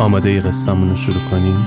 آماده ای قصه‌مون رو شروع کنیم؟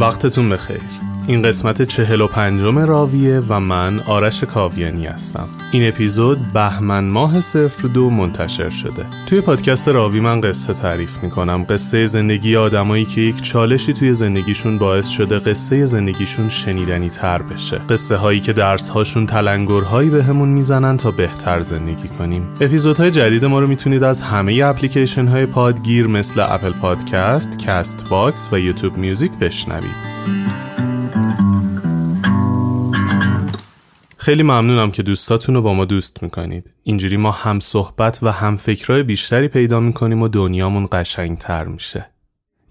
وقتتون بخیر. این قسمت چهل و پنجم راویه و من آرش کاویانی هستم. این اپیزود بهمن ماه صفر دو منتشر شده. توی پادکست راوی من قصه تعریف می‌کنم. قصه زندگی آدمایی که یک چالشی توی زندگیشون باعث شده قصه زندگیشون شنیدنی تر بشه. قصه هایی که درس هاشون تلنگرهایی به همون می‌زنن تا بهتر زندگی کنیم. اپیزودهای جدید ما رو می‌تونید از همه اپلیکیشن های پادگیر مثل Apple Podcast، Castbox و YouTube Music بشنوید. خیلی ممنونم که دوستاتون رو با ما دوست می‌کنید. اینجوری ما هم صحبت و هم فکرهای بیشتری پیدا می‌کنیم و دنیامون قشنگتر میشه.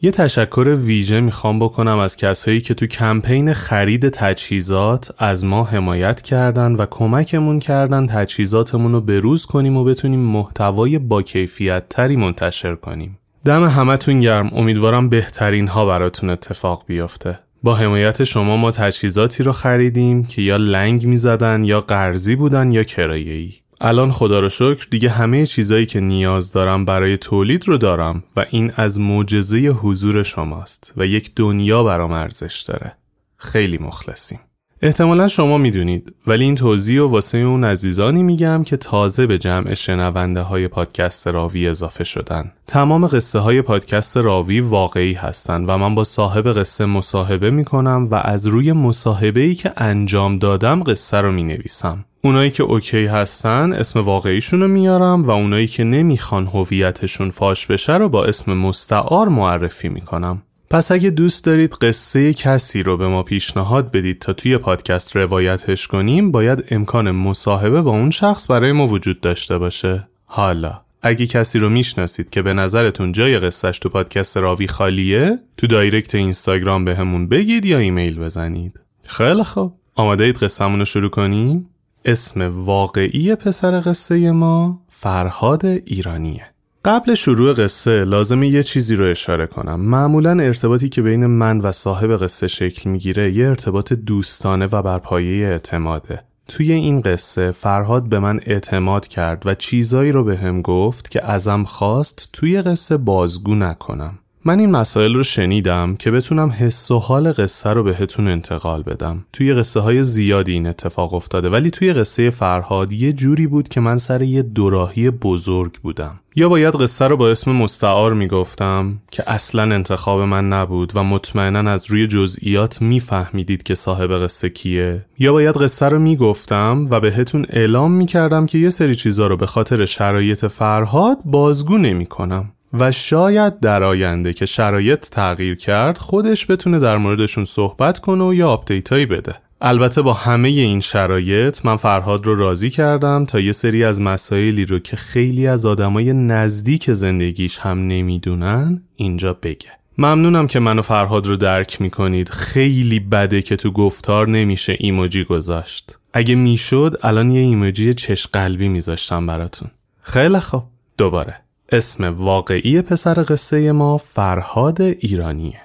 یه تشکر ویژه می‌خوام بکنم از کسایی که تو کمپین خرید تجهیزات از ما حمایت کردن و کمکمون کردن تجهیزاتمون رو بروز کنیم و بتونیم محتوای با کیفیت تری منتشر کنیم. دم همتون گرم امیدوارم بهترین ها براتون اتفاق بیفته. با حمایت شما ما تجهیزاتی رو خریدیم که یا لنگ می زدن یا قرضی بودن یا کرایه‌ای. الان خدا رو شکر دیگه همه چیزایی که نیاز دارم برای تولید رو دارم و این از معجزه حضور شماست و یک دنیا برام ارزش داره. خیلی مخلصیم. احتمالا شما می‌دونید ولی این توضیح و واسه اون عزیزانی میگم که تازه به جمع شنونده های پادکست راوی اضافه شدن. تمام قصه های پادکست راوی واقعی هستند و من با صاحب قصه مصاحبه می‌کنم و از روی مصاحبه ای که انجام دادم قصه رو می‌نویسم. اونایی که اوکی هستن اسم واقعیشون رو میارم و اونایی که نمی‌خوان هویتشون فاش بشه رو با اسم مستعار معرفی می‌کنم. پس اگه دوست دارید قصه کسی رو به ما پیشنهاد بدید تا توی پادکست روایتش کنیم باید امکان مصاحبه با اون شخص برای ما وجود داشته باشه. حالا اگه کسی رو می‌شناسید که به نظرتون جای قصهش تو پادکست راوی خالیه تو دایرکت اینستاگرام به همون بگید یا ایمیل بزنید. خیلی خوب. آماده اید قصهمون رو شروع کنیم؟ اسم واقعی پسر قصه ما فرهاد ایرانیه. قبل شروع قصه لازمه یه چیزی رو اشاره کنم. معمولا ارتباطی که بین من و صاحب قصه شکل می‌گیره یه ارتباط دوستانه و بر پایه اعتماده. توی این قصه فرهاد به من اعتماد کرد و چیزایی رو به هم گفت که ازم خواست توی قصه بازگو نکنم. من این مسائل رو شنیدم که بتونم حس و حال قصه رو بهتون انتقال بدم. توی قصه های زیادی این اتفاق افتاده ولی توی قصه فرهاد یه جوری بود که من سر یه دوراهی بزرگ بودم. یا باید قصه رو با اسم مستعار می‌گفتم که اصلا انتخاب من نبود و مطمئنا از روی جزئیات میفهمیدید که صاحب قصه کیه. یا باید قصه رو می‌گفتم و بهتون اعلام می‌کردم که یه سری چیزا رو به خاطر شرایط فرهاد بازگو نمی‌کنم. و شاید در آینده که شرایط تغییر کرد خودش بتونه در موردشون صحبت کنه و یا آپدیت هایی بده. البته با همه این شرایط من فرهاد رو راضی کردم تا یه سری از مسائلی رو که خیلی از آدمای نزدیک زندگیش هم نمی‌دونن اینجا بگه. ممنونم که منو فرهاد رو درک می‌کنید. خیلی بده که تو گفتار نمیشه ایموجی گذاشت. اگه می‌شد الان یه ایموجی چش قلبی میذاشتم براتون. خیلی خوب. دوباره. اسم واقعی پسر قصه ما فرهاد ایرانیه.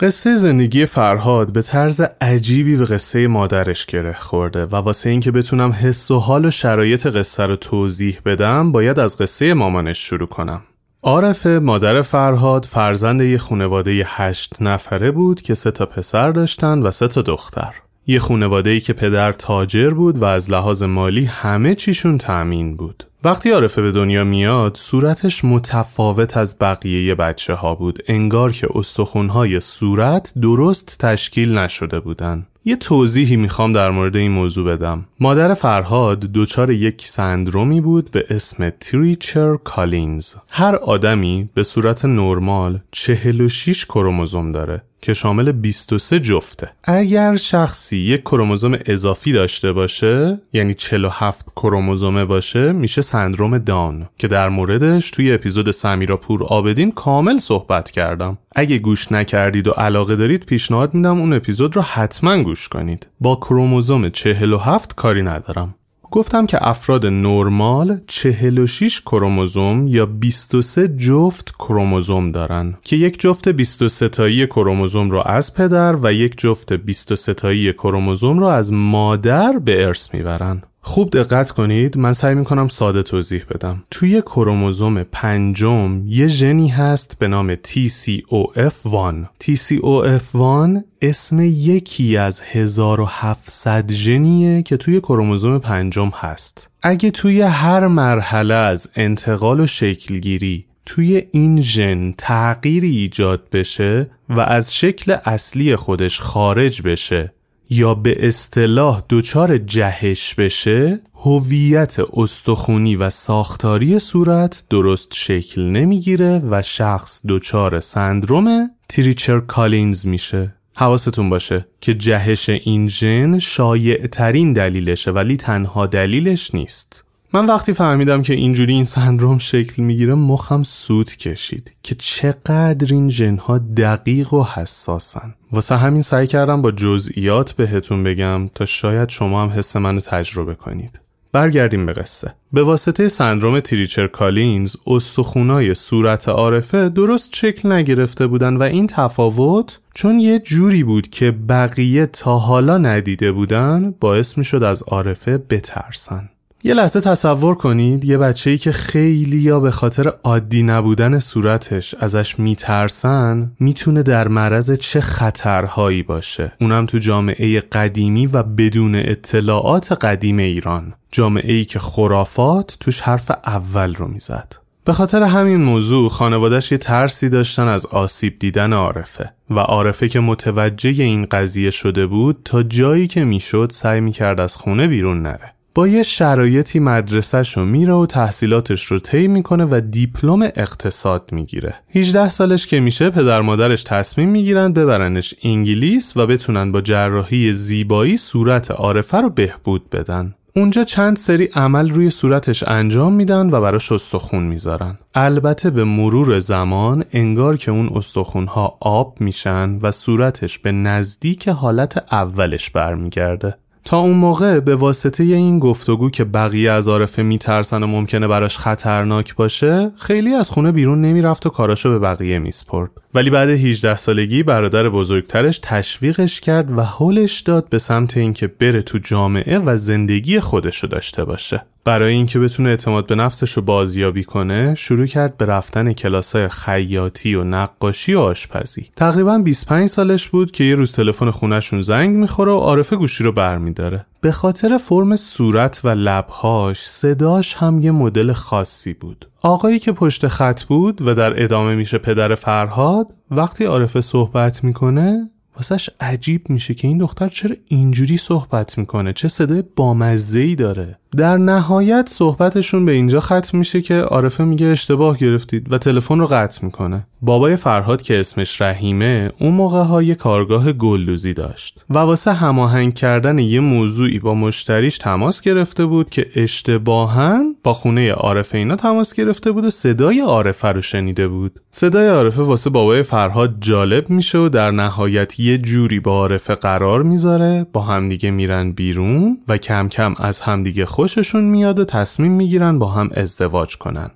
قصه زندگی فرهاد به طرز عجیبی به قصه مادرش گره خورده و واسه اینکه بتونم حس و حال و شرایط قصه رو توضیح بدم باید از قصه مامانش شروع کنم. عارف مادر فرهاد فرزند یه خونواده هشت نفره بود که سه تا پسر داشتن و سه تا دختر. یه خونواده ای که پدر تاجر بود و از لحاظ مالی همه چیشون تأمین بود. وقتی عارفه به دنیا میاد صورتش متفاوت از بقیه بچه ها بود انگار که استخونهای صورت درست تشکیل نشده بودن یه توضیحی می‌خوام در مورد این موضوع بدم. مادر فرهاد دچار یک سندرومی بود به اسم تریچر کالینز هر آدمی به صورت نرمال 46 کروموزوم داره که شامل 23 جفته. اگر شخصی یک کروموزوم اضافی داشته باشه یعنی 47 کروموزومه باشه میشه سندروم دان که در موردش توی اپیزود سمیراپور آبدین کامل صحبت کردم. اگه گوش نکردید و علاقه دارید پیشنهاد میدم اون اپیزود رو حتما گوش کنید. با کروموزوم 47 کاری ندارم. گفتم که افراد نرمال 46 کروموزوم یا 23 جفت کروموزوم دارن که یک جفت 23 تایی کروموزوم رو از پدر و یک جفت 23 تایی کروموزوم رو از مادر به ارث می‌برن. خوب دقت کنید من سعی می‌کنم ساده توضیح بدم. توی کروموزوم پنجم یه ژنی هست به نام TCOF1 TCOF1 اسم یکی از 1700 ژنیه که توی کروموزوم پنجم هست. اگه توی هر مرحله از انتقال و شکلگیری توی این ژن تغییری ایجاد بشه و از شکل اصلی خودش خارج بشه یا به اصطلاح دچار جهش بشه هویت استخونی و ساختاری صورت درست شکل نمی‌گیره و شخص دچار سندروم تریچر کالینز میشه. حواستون باشه که جهش این ژن شایع ترین دلیلشه ولی تنها دلیلش نیست. من وقتی فهمیدم که اینجوری این سندروم شکل می‌گیره مخم سود کشید که چقدر این ژنها دقیق و حساسن. واسه همین سعی کردم با جزئیات بهتون بگم تا شاید شما هم حس منو تجربه کنید. برگردیم به قصه. به واسطه سندروم تریچر کالینز استخونای صورت عارفه درست شکل نگرفته بودن و این تفاوت چون یه جوری بود که بقیه تا حالا ندیده بودن باعث می شد از عارفه بترسن. یه لحظه تصور کنید یه بچه ای که خیلی یا به خاطر عادی نبودن صورتش ازش میترسن می‌تونه در معرض چه خطرهایی باشه. اونم تو جامعه قدیمی و بدون اطلاعات قدیم ایران. جامعه ای که خرافات توش حرف اول رو می‌زد. به خاطر همین موضوع خانوادش یه ترسی داشتن از آسیب دیدن عارفه و عارفه که متوجه این قضیه شده بود تا جایی که می‌شد سعی می‌کرد از خونه بیرون نره. با یه شرایطی مدرسهش رو میره و تحصیلاتش رو طی می‌کنه و دیپلم اقتصاد می‌گیره. 18 سالش که میشه پدر مادرش تصمیم می‌گیرن ببرنش انگلیس و بتونن با جراحی زیبایی صورت عارفه رو بهبود بدن. اونجا چند سری عمل روی صورتش انجام میدن و براش استخون می‌ذارن. البته به مرور زمان انگار که اون استخونها آب میشن و صورتش به نزدیک حالت اولش برمیگرده. تا اون موقع به واسطه این گفتگو که بقیه از عارفه میترسن و ممکنه براش خطرناک باشه خیلی از خونه بیرون نمی‌رفت و کاراشو به بقیه میسپرد. ولی بعد 18 سالگی برادر بزرگترش تشویقش کرد و حلش داد به سمت اینکه بره تو جامعه و زندگی خودشو داشته باشه. برای اینکه بتونه اعتماد به نفسش رو بازیابی کنه شروع کرد به رفتن کلاسای خیاطی و نقاشی و آشپزی. تقریبا 25 سالش بود که یه روز تلفن خونهشون زنگ می‌خوره و عارفه گوشی رو برمیداره. به خاطر فرم صورت و لبهاش صداش هم یه مدل خاصی بود. آقایی که پشت خط بود و در ادامه میشه پدر فرهاد وقتی عارفه صحبت می‌کنه واسش عجیب میشه که این دختر چرا اینجوری صحبت می‌کنه چه صدای بامزه ای داره. در نهایت صحبتشون به اینجا ختم میشه که عارفه میگه اشتباه گرفتید و تلفن رو قطع می‌کنه. بابای فرهاد که اسمش رحیمه اون موقع ها یه کارگاه گلدوزی داشت و واسه هماهنگ کردن یه موضوعی با مشتریش تماس گرفته بود که اشتباها با خونه عارفه اینا تماس گرفته بود و صدای عارفه رو شنیده بود. صدای عارفه واسه بابای فرهاد جالب میشه و در نهایت یه جوری با عارفه قرار می‌ذاره با همدیگه میرن بیرون و کم کم از همدیگه خوششون میاد و تصمیم می‌گیرن با هم ازدواج کنن.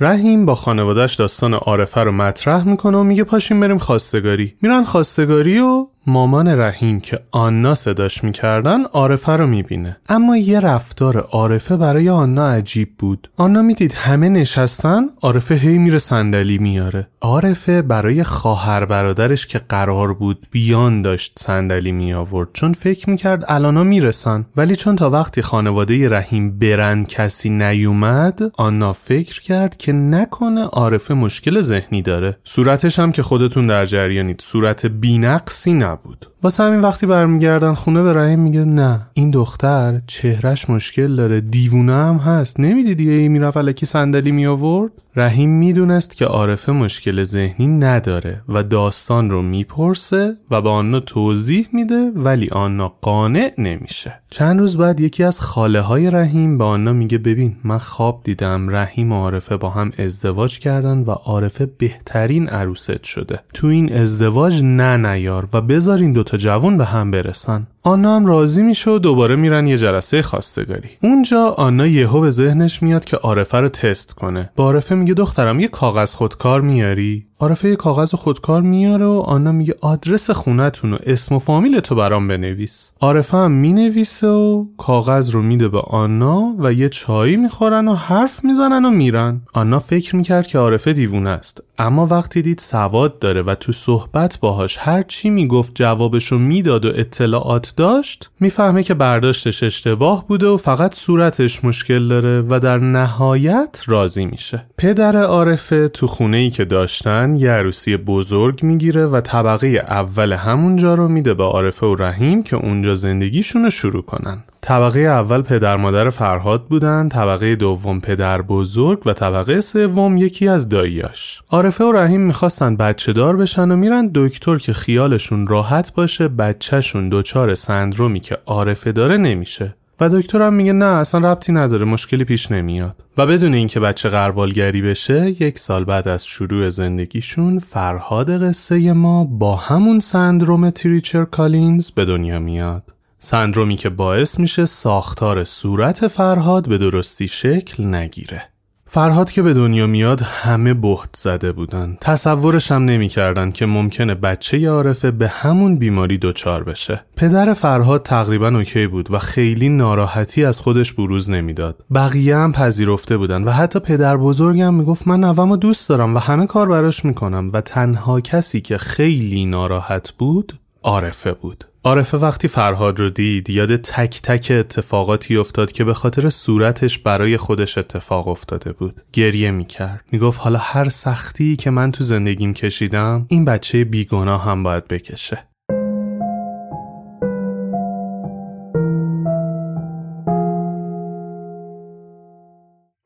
رحیم با خانوادهش داستان عارفه رو مطرح می‌کنه و میگه پاشیم بریم خواستگاری. میرن خواستگاری و مامان رحیم که آنا صداش می‌کردن عارفه رو می‌بینه. اما یه رفتار عارفه برای آنا عجیب بود. آنا می‌دید همه نشستن عارفه هی میره صندلی میاره عارفه برای خواهر برادرش که قرار بود بیان داشت صندلی می آورد چون فکر می‌کرد الانا می‌رسن. ولی چون تا وقتی خانواده رحیم برن کسی نیومد آنا فکر کرد که نکنه عارفه مشکل ذهنی داره. صورتش هم که خودتون در جریانید. صورت بینقصی نبود. boot واسه همین وقتی برمیگردن خونه به رحیم میگه نه این دختر چهرش مشکل داره دیوونه هم هست. نمی‌دیدی ای می‌رفت الکی صندلی می آورد رحیم می‌دونست که عارفه مشکل ذهنی نداره و داستان رو می‌پرسه و به آنا توضیح میده ولی آنا قانع نمیشه. چند روز بعد یکی از خاله های رحیم به آنا میگه ببین من خواب دیدم رحیم و عارفه با هم ازدواج کردن و عارفه بهترین عروست شده. تو این ازدواج نه نیار و بذار این دوتا جوان به هم برسن. آنا هم راضی میشه و دوباره میرن یه جلسه خواستگاری. اونجا آنا یهو به ذهنش میاد که عارفه رو تست کنه. با عارفه میگه دخترم یه کاغذ خودکار میاری؟ عارفه یه کاغذ خودکار میاره و آنا میگه آدرس خونتون و اسم و فامیل تو برام بنویس. عارفه هم می‌نویسه و کاغذ رو میده به آنا و یه چایی می‌خورن و حرف می‌زنن و میرن. آنا فکر می‌کرد که عارفه دیوونه است. اما وقتی دید سواد داره و تو صحبت باهاش هر چی می‌گفت جوابشو می‌داد و اطلاعات داشت می‌فهمه که برداشتش اشتباه بوده و فقط صورتش مشکل داره و در نهایت راضی میشه. پدر عارفه تو خونه ای که داشتن یه عروسی بزرگ می‌گیره و طبقه اول همونجا رو میده به عارفه و رحیم که اونجا زندگیشون رو شروع کنن. طبقه اول پدر مادر فرهاد بودن طبقه دوم پدر بزرگ و طبقه سوم یکی از داییاش. عارفه و رحیم می‌خواستن بچه دار بشن و میرن دکتر که خیالشون راحت باشه بچهشون دچار سندرومی که عارفه داره نمیشه. و دکترم میگه نه اصلا ربطی نداره مشکلی پیش نمیاد. و بدون اینکه بچه قربالگری بشه یک سال بعد از شروع زندگیشون فرهاد قصه ما با همون سندروم تریچر کالینز به دنیا میاد. سندرومی که باعث میشه ساختار صورت فرهاد به درستی شکل نگیره. فرهاد که به دنیا میاد همه بهت زده بودن. تصورش هم نمی‌کردن که ممکنه بچه عارفه به همون بیماری دچار بشه. پدر فرهاد تقریبا اوکی بود و خیلی ناراحتی از خودش بروز نمی‌داد. بقیه هم پذیرفته بودن و حتی پدر بزرگم می‌گفت من نوامو دوست دارم و همه کار براش می‌کنم. و تنها کسی که خیلی ناراحت بود عارفه بود. عارفه وقتی فرهاد رو دید یاد تک تک اتفاقاتی افتاد که به خاطر صورتش برای خودش اتفاق افتاده بود. گریه می‌کرد. می‌گفت حالا هر سختی که من تو زندگیم کشیدم این بچه بیگناه هم باید بکشه.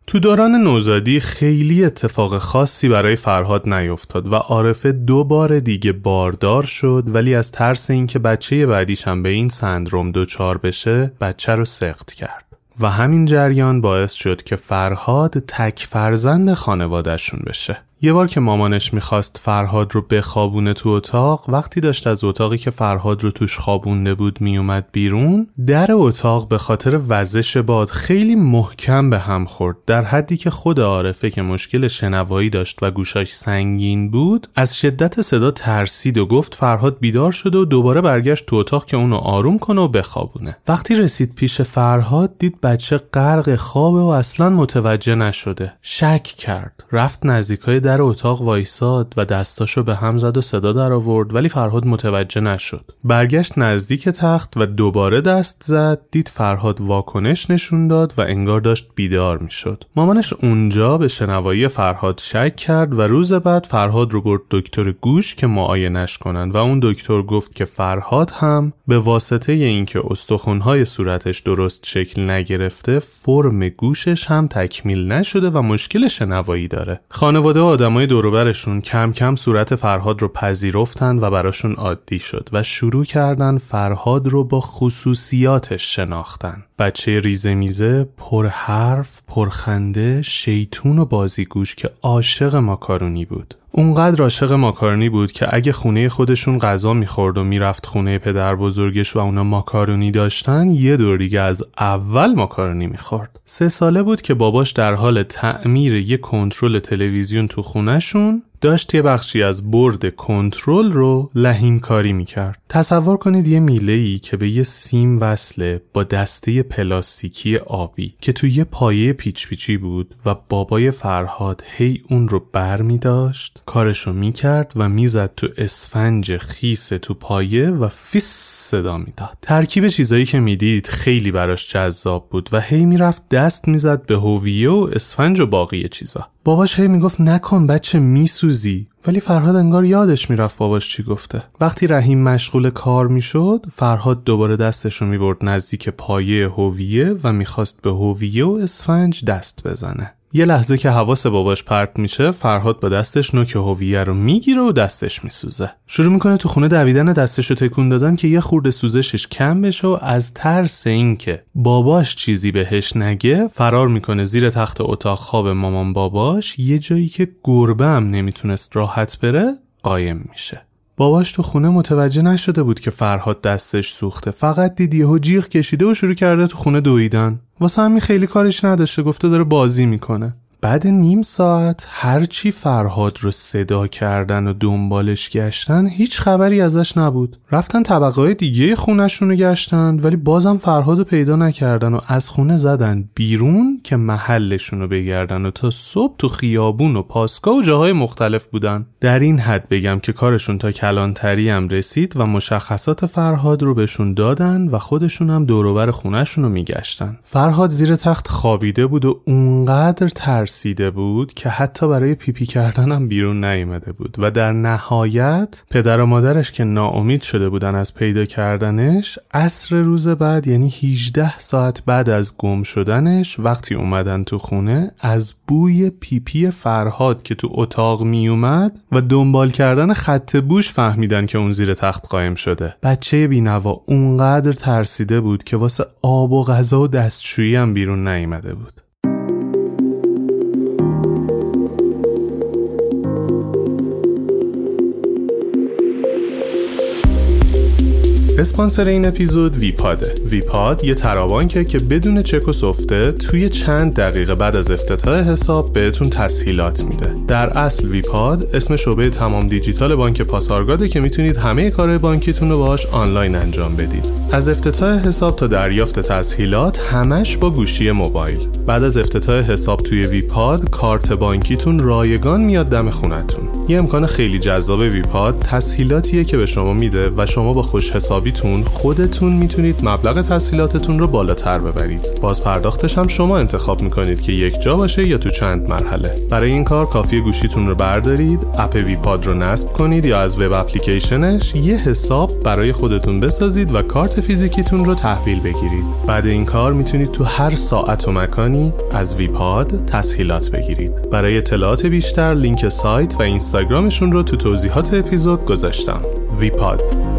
تو دوران نوزادی خیلی اتفاق خاصی برای فرهاد نیفتاد و عارفه دو بار دیگه باردار شد ولی از ترس اینکه بچه بعدیش هم به این سندروم دچار بشه بچه رو سخت کرد. و همین جریان باعث شد که فرهاد تک فرزند خانوادهشون بشه. یه بار که مامانش می‌خواست فرهاد رو بخوابونه تو اتاق وقتی داشت از اتاقی که فرهاد رو توش خوابونده بود میومد بیرون در اتاق به خاطر وزش باد خیلی محکم به هم خورد. در حدی که خود عارفه که مشکل شنوایی داشت و گوشاش سنگین بود از شدت صدا ترسید و گفت فرهاد بیدار شده و دوباره برگشت تو اتاق که اونو آروم کنه و بخوابونه. وقتی رسید پیش فرهاد دید بچه غرق خوابه و اصلا متوجه نشده. شک کرد. رفت نزدیکای اتاق وایساد و دستاشو به هم زد و صدا در آورد ولی فرهاد متوجه نشد. برگشت نزدیک تخت و دوباره دست زد دید فرهاد واکنش نشون داد و انگار داشت بیدار می‌شد. مامانش اونجا به شنوایی فرهاد شک کرد و روز بعد فرهاد رو برد دکتر گوش که معاینش کنن و اون دکتر گفت که فرهاد هم به واسطه اینکه استخونهای صورتش درست شکل نگرفته فرم گوشش هم تکمیل نشده و مشکل شنوایی داره. خانواده آدمای دوروبرشون کم کم صورت فرهاد رو پذیرفتن و براشون عادی شد و شروع کردن فرهاد رو با خصوصیاتش شناختن. بچه ریزه میزه پر حرف پرخنده شیطون و بازیگوش که عاشق ماکارونی بود. اونقدر عاشق ماکارونی بود که اگه خونه خودشون غذا می‌خورد و می‌رفت خونه پدر بزرگش و اونا ماکارونی داشتن یه دور دیگه از اول ماکارونی می‌خورد. سه ساله بود که باباش در حال تعمیر یه کنترل تلویزیون تو خونهشون داشت یه بخشی از برد کنترل رو لحیم کاری می‌کرد. تصور کنید یه میله ای که به یه سیم وصله با دسته پلاستیکی آبی که توی یه پایه پیچ پیچی بود و بابای فرهاد هی اون رو بر می داشت کارشو می‌کرد و می‌زد تو اسفنج خیس تو پایه و فیس صدا می‌داد. ترکیب چیزایی که می‌دید خیلی براش جذاب بود و هی می‌رفت دست می‌زد به هویه و اسفنج و باقی چیزا. باباش هی می‌گفت نکن بچه میسوزی. ولی فرهاد انگار یادش می‌رفت باباش چی گفته. وقتی رحیم مشغول کار می‌شد فرهاد دوباره دستش رو می‌برد نزدیک پایه هویه و می‌خواست به هویه و اسفنج دست بزنه. یه لحظه که حواس باباش پرت میشه فرهاد با دستش نوک هویه رو می‌گیره و دستش میسوزه. شروع می‌کنه تو خونه دویدن دستش رو تکون دادن که یه خورده سوزشش کم بشه و از ترس اینکه باباش چیزی بهش نگه فرار می‌کنه زیر تخت اتاق خواب مامان باباش یه جایی که گربه هم نمی‌تونست راحت بره قایم میشه. باباش تو خونه متوجه نشده بود که فرهاد دستش سوخته. فقط دید یهو جیغ کشیده و شروع کرده تو خونه دویدن. واسه همین خیلی کارش نداشته گفته داره بازی می‌کنه. بعد نیم ساعت هرچی فرهاد رو صدا کردن و دنبالش گشتن هیچ خبری ازش نبود. رفتن طبقه دیگه خونشون رو گشتن ولی بازم فرهاد رو پیدا نکردن و از خونه زدن بیرون که محلشون رو بگردن و تا صبح تو خیابون و پاسکا و جاهای مختلف بودن. در این حد بگم که کارشون تا کلانتری هم رسید و مشخصات فرهاد رو بهشون دادن و خودشون هم دوروبر خونشون رو میگشتن. فرهاد زیر تخت خوابیده بود و اونقدر ترس ترسیده بود که حتی برای پیپی کردن هم بیرون نیامده بود و در نهایت پدر و مادرش که ناامید شده بودن از پیدا کردنش عصر روز بعد یعنی 18 ساعت بعد از گم شدنش وقتی اومدن تو خونه از بوی پیپی فرهاد که تو اتاق می اومد و دنبال کردن خط بوش فهمیدن که اون زیر تخت قایم شده. بچه بینوا اونقدر ترسیده بود که واسه آب و غذا و دستشویی هم بیرون نیامده بود. اسپانسر این اپیزود ویپاده. ویپاد یه ترابانکه که بدون چک و سفته توی چند دقیقه بعد از افتتاح حساب بهتون تسهیلات میده. در اصل ویپاد اسم شعبه تمام دیجیتال بانک پاسارگاده که می‌تونید همه کارهای بانکیتون رو باهاش آنلاین انجام بدید. از افتتاح حساب تا دریافت تسهیلات همش با گوشی موبایل. بعد از افتتاح حساب توی ویپاد کارت بانکیتون رایگان میاد دم خونتون. یه امکان خیلی جذاب ویپاد تسهیلاتیه که به شما میده و شما با خوش حسابیتون خودتون می‌تونید مبلغ تسهیلاتتون رو بالاتر ببرید. باز پرداختش هم شما انتخاب می‌کنید که یک جا باشه یا تو چند مرحله. برای این کار کافی گوشیتون رو بردارید اپ ویپاد رو نصب کنید یا از web application ش یه حساب برای خودتون بسازید و کارت فیزیکیتون رو تحویل بگیرید. بعد این کار می‌تونید تو هر ساعت و مکانی از ویپاد تسهیلات بگیرید. برای اطلاعات بیشتر لینک سایت و اینستاگرامشون رو تو توضیحات اپیزود گذاشتم. ویپاد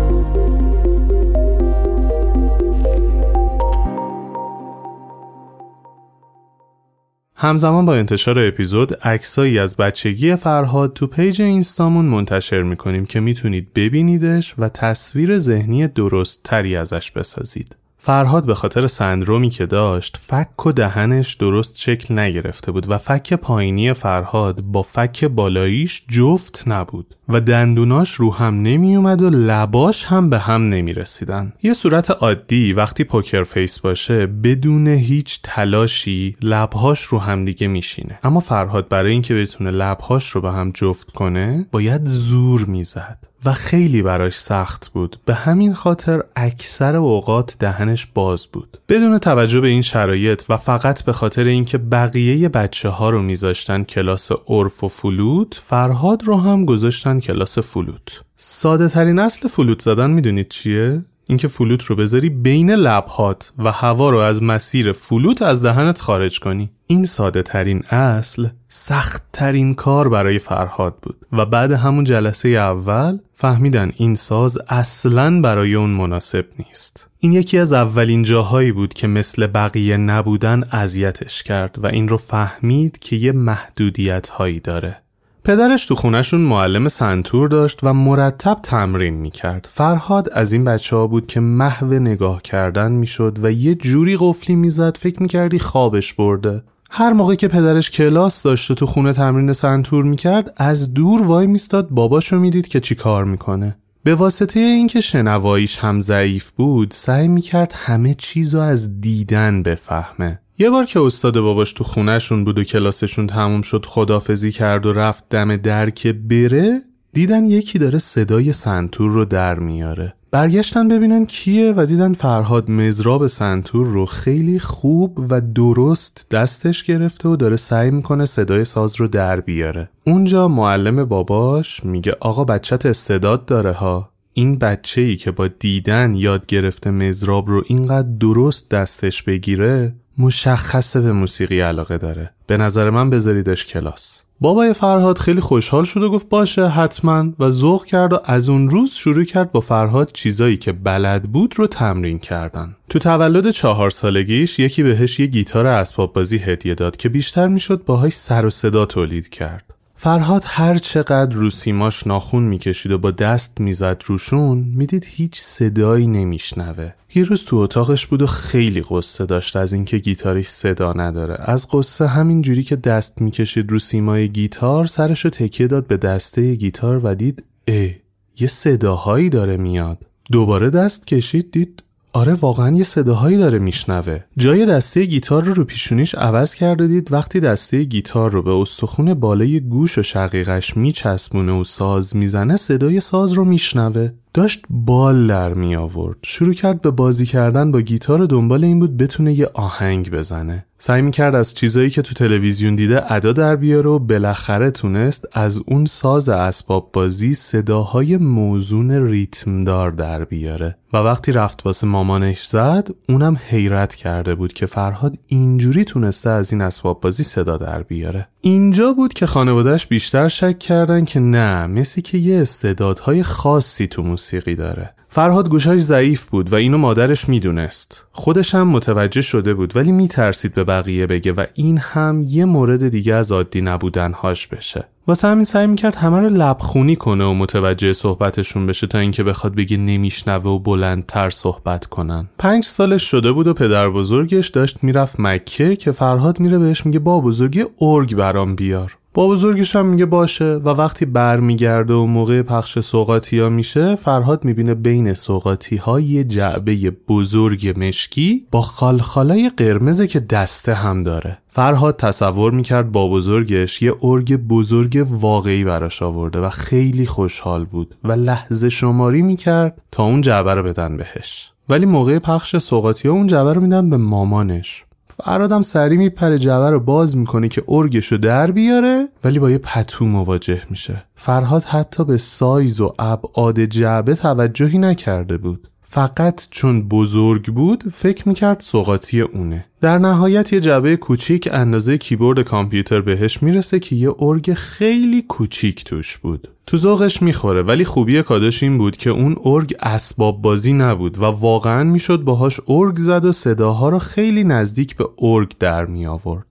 همزمان با انتشار اپیزود عکسایی از بچگی فرهاد تو page اینستامون منتشر می‌کنیم که می‌تونید ببینیدش و تصویر ذهنی درست تری ازش بسازید. فرهاد به خاطر سندرومی که داشت فک و دهنش درست شکل نگرفته بود و فک پایینی فرهاد با فک بالاییش جفت نبود و دندوناش رو هم نمی اومد و لباش هم به هم نمی رسیدن. یه صورت عادی وقتی poker face باشه بدون هیچ تلاشی لبهاش رو هم دیگه میشینه. اما فرهاد برای اینکه بتونه لبهاش رو به هم جفت کنه باید زور می‌زد. و خیلی براش سخت بود. به همین خاطر اکثر اوقات دهنش باز بود. بدون توجه به این شرایط و فقط به خاطر اینکه بقیه بچه ها رو میذاشتن کلاس ارف و فلوت فرهاد رو هم گذاشتن کلاس فلوت. ساده ترین اصل فلوت زدن می‌دونید چیه؟ اینکه فلوت رو بذاری بین لبهات و هوا رو از مسیر فلوت از دهنت خارج کنی. این ساده ترین اصل سخت ترین کار برای فرهاد بود و بعد همون جلسه اول فهمیدن این ساز اصلا برای اون مناسب نیست. این یکی از اولین جاهایی بود که مثل بقیه نبودن اذیتش کرد و این رو فهمید که یه محدودیت هایی داره. پدرش تو خونشون معلم سنتور داشت و مرتب تمرین می‌کرد. فرهاد از این بچه ها بود که محو نگاه کردن می‌شد و یه جوری قفلی می‌زد فکر می‌کردی خوابش برده. هر موقع که پدرش کلاس داشته تو خونه تمرین سنتور می‌کرد از دور وای میستاد باباشو می‌دید که چی کار می‌کنه. به واسطه اینکه شنواییش هم ضعیف بود سعی می‌کرد همه چیزو از دیدن بفهمه. یه بار که استاد باباش تو خونهشون بود و کلاسشون تموم شد خدافزی کرد و رفت دم در که بره دیدن یکی داره صدای سنتور رو در میاره. برگشتن ببینن کیه و دیدن فرهاد مزراب سنتور رو خیلی خوب و درست دستش گرفته و داره سعی می‌کنه صدای ساز رو در بیاره. اونجا معلم باباش میگه آقا بچت استعداد داره ها. این بچه ای که با دیدن یاد گرفته مزراب رو اینقدر درست دستش بگیره مشخصه به موسیقی علاقه داره. به نظر من بذاریدش کلاس. بابای فرهاد خیلی خوشحال شد و گفت باشه حتما. و ذوق کرد و از اون روز شروع کرد با فرهاد چیزایی که بلد بود رو تمرین کردن. تو تولد چهار سالگیش یکی بهش یه گیتار اسباب بازی هدیه داد که بیشتر می‌شد باهاش سر و صدا تولید کرد. فرهاد هر چقدر رو سیماش ناخون می‌کشید و با دست می‌زد روشون می‌دید هیچ صدایی نمیشنوه. یه روز تو اتاقش بود و خیلی قصه داشت از اینکه گیتارش صدا نداره. از قصه همین جوری که دست می‌کشید رو سیمای گیتار سرشو تکیه داد به دسته گیتار و دید اه یه صداهایی داره میاد. دوباره دست کشید دید آره واقعا یه صداهایی داره میشنوه. جای دسته گیتار رو رو پیشونیش عوض کرده دید وقتی دسته گیتار رو به استخون بالای گوش و شقیقش میچسبونه و ساز می‌زنه صدای ساز رو میشنوه. داشت بال در می آورد. شروع کرد به بازی کردن با گیتار و دنبال این بود بتونه یه آهنگ بزنه. سعی می کرد از چیزایی که تو تلویزیون دیده ادا در بیاره و بالاخره تونست از اون ساز اسباب بازی صداهای موزون ریتمدار در بیاره. و وقتی رفت واسه مامانش زد اونم حیرت کرده بود که فرهاد اینجوری تونسته از این اسباب بازی صدا در بیاره. اینجا بود که خانوادهش بیشتر شک کردن که نه مثل که یه استعدادهای خاصی تو موسیقی داره. فرهاد گوشاش ضعیف بود و اینو مادرش می‌دونست. خودش هم متوجه شده بود ولی میترسید به بقیه بگه و این هم یه مورد دیگه از عادی نبودنهاش بشه. واسه همین سعی می‌کرد همه رو لبخونی کنه و متوجه صحبتشون بشه تا اینکه بخواد بگه نمیشنوه و بلندتر صحبت کنن. پنج سالش شده بود و پدر بزرگش داشت می‌رفت مکه که فرهاد میره بهش میگه با بزرگی ارگ برام بیار. با بزرگش هم میگه باشه و وقتی برمیگرده و موقع پخش سوقاتی ها میشه فرهاد می‌بینه بین سوقاتی ها یه جعبه بزرگ مشکی با خالخالای قرمزه که دسته هم داره. فرهاد تصور می‌کرد با بزرگش یه ارگ بزرگ واقعی براش آورده و خیلی خوشحال بود و لحظه شماری می‌کرد تا اون جعبه رو بدن بهش. ولی موقع پخش سوقاتی ها اون جعبه رو میدن به مامانش. فرادم سری میپره جعبه رو باز می‌کنه که ارگش رو در بیاره. ولی با یه پتو مواجه میشه. فرهاد حتی به سایز و ابعاد جعبه توجهی نکرده بود. فقط چون بزرگ بود فکر می‌کرد سوقاتی اونه. در نهایت یه جعبه کوچیک اندازه کیبورد کامپیوتر بهش می‌رسه که یه ارگ خیلی کوچیک توش بود. تو ذوقش می‌خوره ولی خوبی کادش این بود که اون ارگ اسباب بازی نبود و واقعا می‌شد باهاش ارگ زد و صداها رو خیلی نزدیک به ارگ در می آورد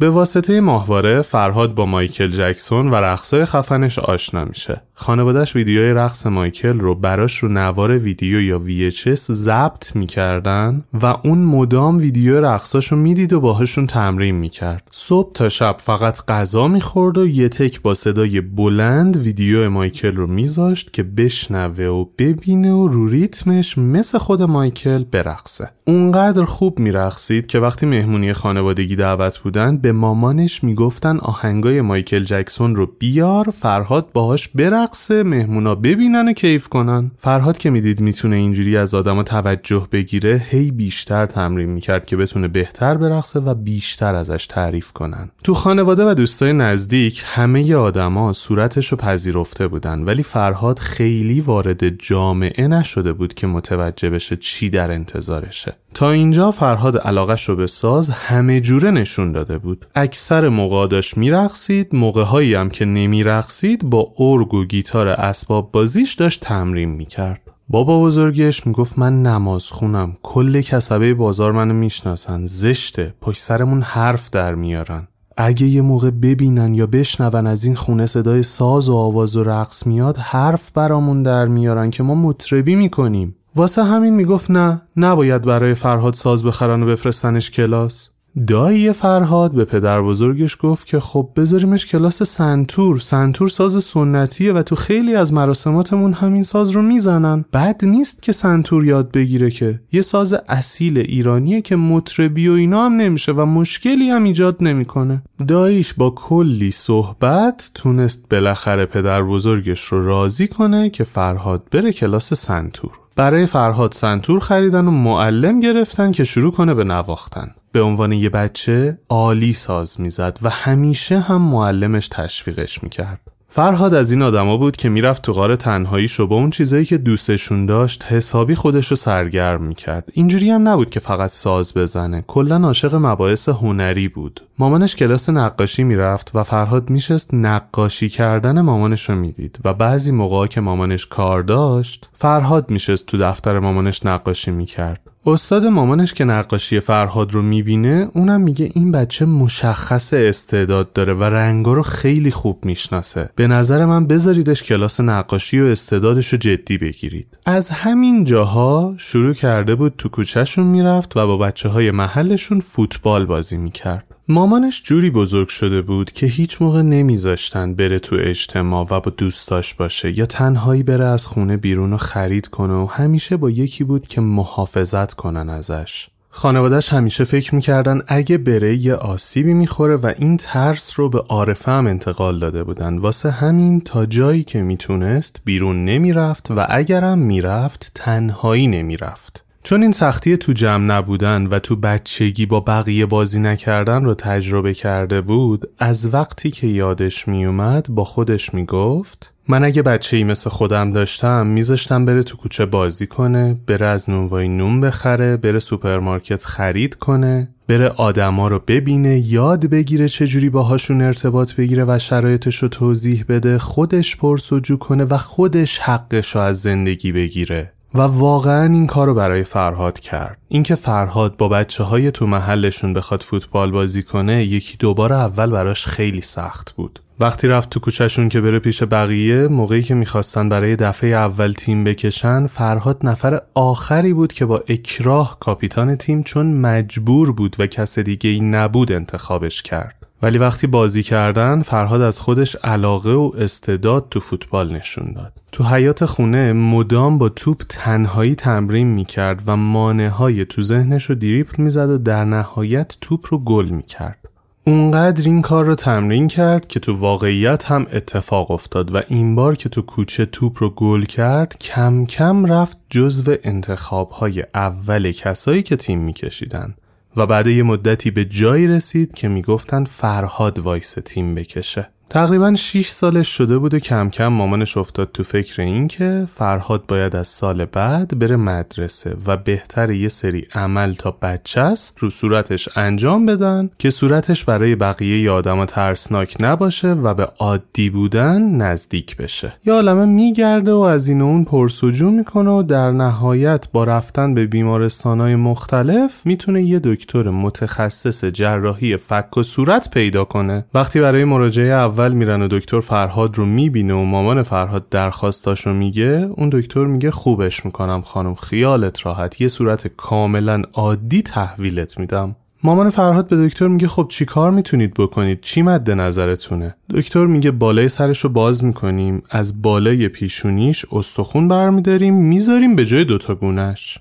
به واسطه ماهواره فرهاد با مایکل جکسون و رقصای خفنش آشنا میشه. خانوادهش ویدیوی رقص مایکل رو براش رو نوار ویدیو یا VHS ضبط می‌کردن و اون مدام ویدیو رقصاش رو می‌دید و باهاشون تمرین می‌کرد. صبح تا شب فقط غذا می‌خورد و یه تک با صدای بلند ویدیو مایکل رو میذاشت که بشنوه و ببینه و رو ریتمش مثل خود مایکل برقصه. اونقدر خوب میرقصید که وقتی مهمونی خانوادگی دعوت بودن به مامانش می‌گفتن آهنگای مایکل جکسون رو بیار فرهاد باهاش برقصه مهمونا ببینن و کیف کنن. فرهاد که می‌دید می‌تونه اینجوری از آدما توجه بگیره هی بیشتر تمرین می‌کرد که بتونه بهتر برقصه و بیشتر ازش تعریف کنن. تو خانواده و دوستای نزدیک همه آدما صورتش رو پذیرفته بودن ولی فرهاد خیلی وارد جامعه نشده بود که متوجه بشه چی در انتظارشه. تا اینجا فرهاد علاقش رو به ساز همه جوره نشون داده بود. اکثر موقع داشت میرقصید موقع هایی هم که نمیرقصید با ارگ و گیتار اسباب بازیش داشت تمرین می‌کرد. بابا بزرگش می‌گفت من نماز خونم. کل کسبه بازار منو می‌شناسن. زشته پشت سرمون حرف در میارن. اگه یه موقع ببینن یا بشنون از این خونه صدای ساز و آواز و رقص میاد حرف برامون در میارن که ما مطربی می‌کنیم. واسه همین می‌گفت نه نباید برای فرهاد ساز بخرن و بفرستنش کلاس. دایی فرهاد به پدر بزرگش گفت که خب بذاریمش کلاس سنتور. سنتور ساز سنتیه و تو خیلی از مراسماتمون همین ساز رو می‌زنن. بد نیست که سنتور یاد بگیره که. یه ساز اصیل ایرانیه که مطربی و اینا هم نمیشه و مشکلی هم ایجاد نمی‌کنه. داییش با کلی صحبت تونست بالاخره پدر بزرگش رو راضی کنه که فرهاد بره کلاس سنتور. برای فرهاد سنتور خریدن و معلم گرفتن که شروع کنه به نواختن. به عنوان یه بچه عالی ساز می‌زد و همیشه هم معلمش تشویقش می‌کرد. فرهاد از این آدما بود که می‌رفت تو غار تنهایی شو با اون چیزایی که دوستشون داشت حسابی خودش رو سرگرم می‌کرد. اینجوری هم نبود که فقط ساز بزنه. کلا عاشق مباحث هنری بود. مامانش کلاس نقاشی می‌رفت و فرهاد میشست نقاشی کردن مامانش رو می‌دید و بعضی موقع که مامانش کار داشت فرهاد میشست تو دفتر مامانش نقاشی می‌کرد. استاد مامانش که نقاشی فرهاد رو می‌بینه اونم میگه این بچه مشخص استعداد داره و رنگا رو خیلی خوب می‌شناسه. به نظر من بذاریدش کلاس نقاشی و استعدادش رو جدی بگیرید. از همین جاها شروع کرده بود تو کوچهشون می‌رفت و با بچه های محلشون فوتبال بازی می‌کرد. مامانش جوری بزرگ شده بود که هیچ موقع نمیذاشتن بره تو اجتماع و با دوستاش باشه یا تنهایی بره از خونه بیرون و خرید کنه و همیشه با یکی بود که محافظت کنن ازش. خانوادهش همیشه فکر می‌کردن اگه بره یه آسیبی می‌خوره و این ترس رو به عارفه هم انتقال داده بودن. واسه همین تا جایی که می‌تونست بیرون نمی‌رفت و اگرم می‌رفت تنهایی نمی‌رفت. چون این سختی تو جمع نبودن و تو بچگی با بقیه بازی نکردن رو تجربه کرده بود از وقتی که یادش میومد با خودش می‌گفت من اگه بچه ای مثل خودم داشتم میذاشتم بره تو کوچه بازی کنه بره از نونوایی نون بخره بره سوپرمارکت خرید کنه بره آدما رو ببینه یاد بگیره چجوری باهاشون ارتباط بگیره و شرایطش رو توضیح بده خودش پرس‌وجو کنه و خودش حقش رو از زندگی بگیره. و واقعا این کار رو برای فرهاد کرد. اینکه فرهاد با بچه های تو محلشون بخواد فوتبال بازی کنه یکی دوبار اول براش خیلی سخت بود. وقتی رفت تو کوچهشون که بره پیش بقیه موقعی که می‌خواستن برای دفعه اول تیم بکشن فرهاد نفر آخری بود که با اکراه کاپیتان تیم چون مجبور بود و کس دیگه ای نبود انتخابش کرد. ولی وقتی بازی کردن فرهاد از خودش علاقه و استعداد تو فوتبال نشون داد. تو حیات خونه مدام با توپ تنهایی تمرین می‌کرد و مانه های تو ذهنش رو دریپل می‌زد و در نهایت توپ رو گل می‌کرد. اونقدر این کار رو تمرین کرد که تو واقعیت هم اتفاق افتاد و این بار که تو کوچه توپ رو گل کرد کم کم رفت جزو انتخاب های اول کسایی که تیم میکشیدن. و بعد یه مدتی به جایی رسید که می‌گفتن فرهاد وایسه تیم بکشه. تقریبا 6 سالش شده بود و کم کم مامانش افتاد تو فکر این که فرهاد باید از سال بعد بره مدرسه و بهتره یه سری عمل تا بچه است رو صورتش انجام بدن که صورتش برای بقیه ی آدم ترسناک نباشه و به عادی بودن نزدیک بشه. یه عالمه میگرده و از این و اون پرسجو می‌کنه و در نهایت با رفتن به بیمارستانهای مختلف می‌تونه یه دکتر متخصص جراحی فک و صورت پیدا کنه. وقتی برای مراجعه میرن و دکتر فرهاد رو می‌بینه و مامان فرهاد درخواستاشو میگه اون دکتر میگه خوبش می‌کنم خانم خیالت راحت. یه صورت کاملا عادی تحویلت میدم. مامان فرهاد به دکتر میگه خب چی کار می‌تونید بکنید؟ چی مد نظرتونه؟ دکتر میگه بالای سرش رو باز می‌کنیم. از بالای پیشونیش استخون برمیداریم می‌ذاریم به جای دوتا گونش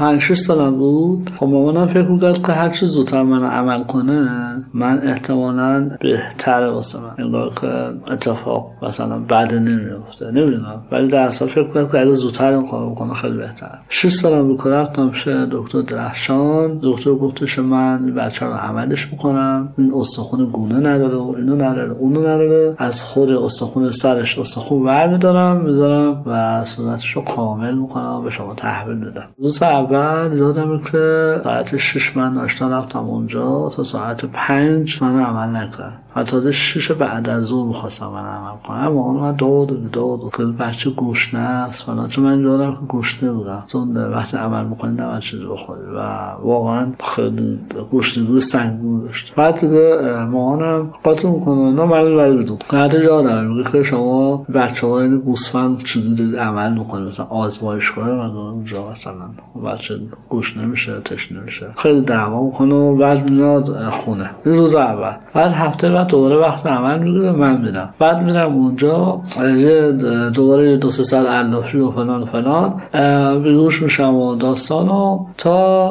پنج سالم بود. خب مامانم فکر می‌کرد که هر چه زودتر من عمل کنه من احتمالا بهتره واسه من. انگار که اتفاق مثلا بعد نمیفته نمی‌دونم. ولی در اصل فکر می‌کرد که اگه زودتر این کارو بکنه خیلی بهتره. 6 سالم بود که رفتم شه دکتر درخشان. دکتر گفتش من بچه رو عملش می‌کنم. این استخون گونه نداره و اینو نداره اونو نداره. از خود استخون سرش استخون ور میدارم می‌ذارم و صورتش رو کامل می‌کنم به شما تحویل میدم. روز اول یادمه که ساعت شش من آشنا رفتم اونجا تا ساعت پنج من عمل نکرد و تازه شش بعد از ظهر می‌خواستم من عمل کنم. اما من داد داد که بچه گوشنه است فلان. چون من یادم که گوشنه بودم. چون وقتی عمل می‌کنی نباید چیزی بخوری. و واقعا خیلی گوشنگی سنگین داشت. بعد دیگه مامانم قاطع می‌کنه نه من ولی بدون. حتی یادم میگه که شما بچه ها این گوسفند چیزی دید عمل می‌کنه مثلا آزمایشگاه من اونجا مثلا بچه گوش نمیشه تش نمیشه خیلی دعوا می‌کنه و بعد میاد خونه. این روز اول. بعد هفته بعد دوباره وقت عمل می‌گیره من میرم. بعد میرم اونجا دوباره دو سه سال علافی و فلان فلان بیهوش میشم و داستان و تا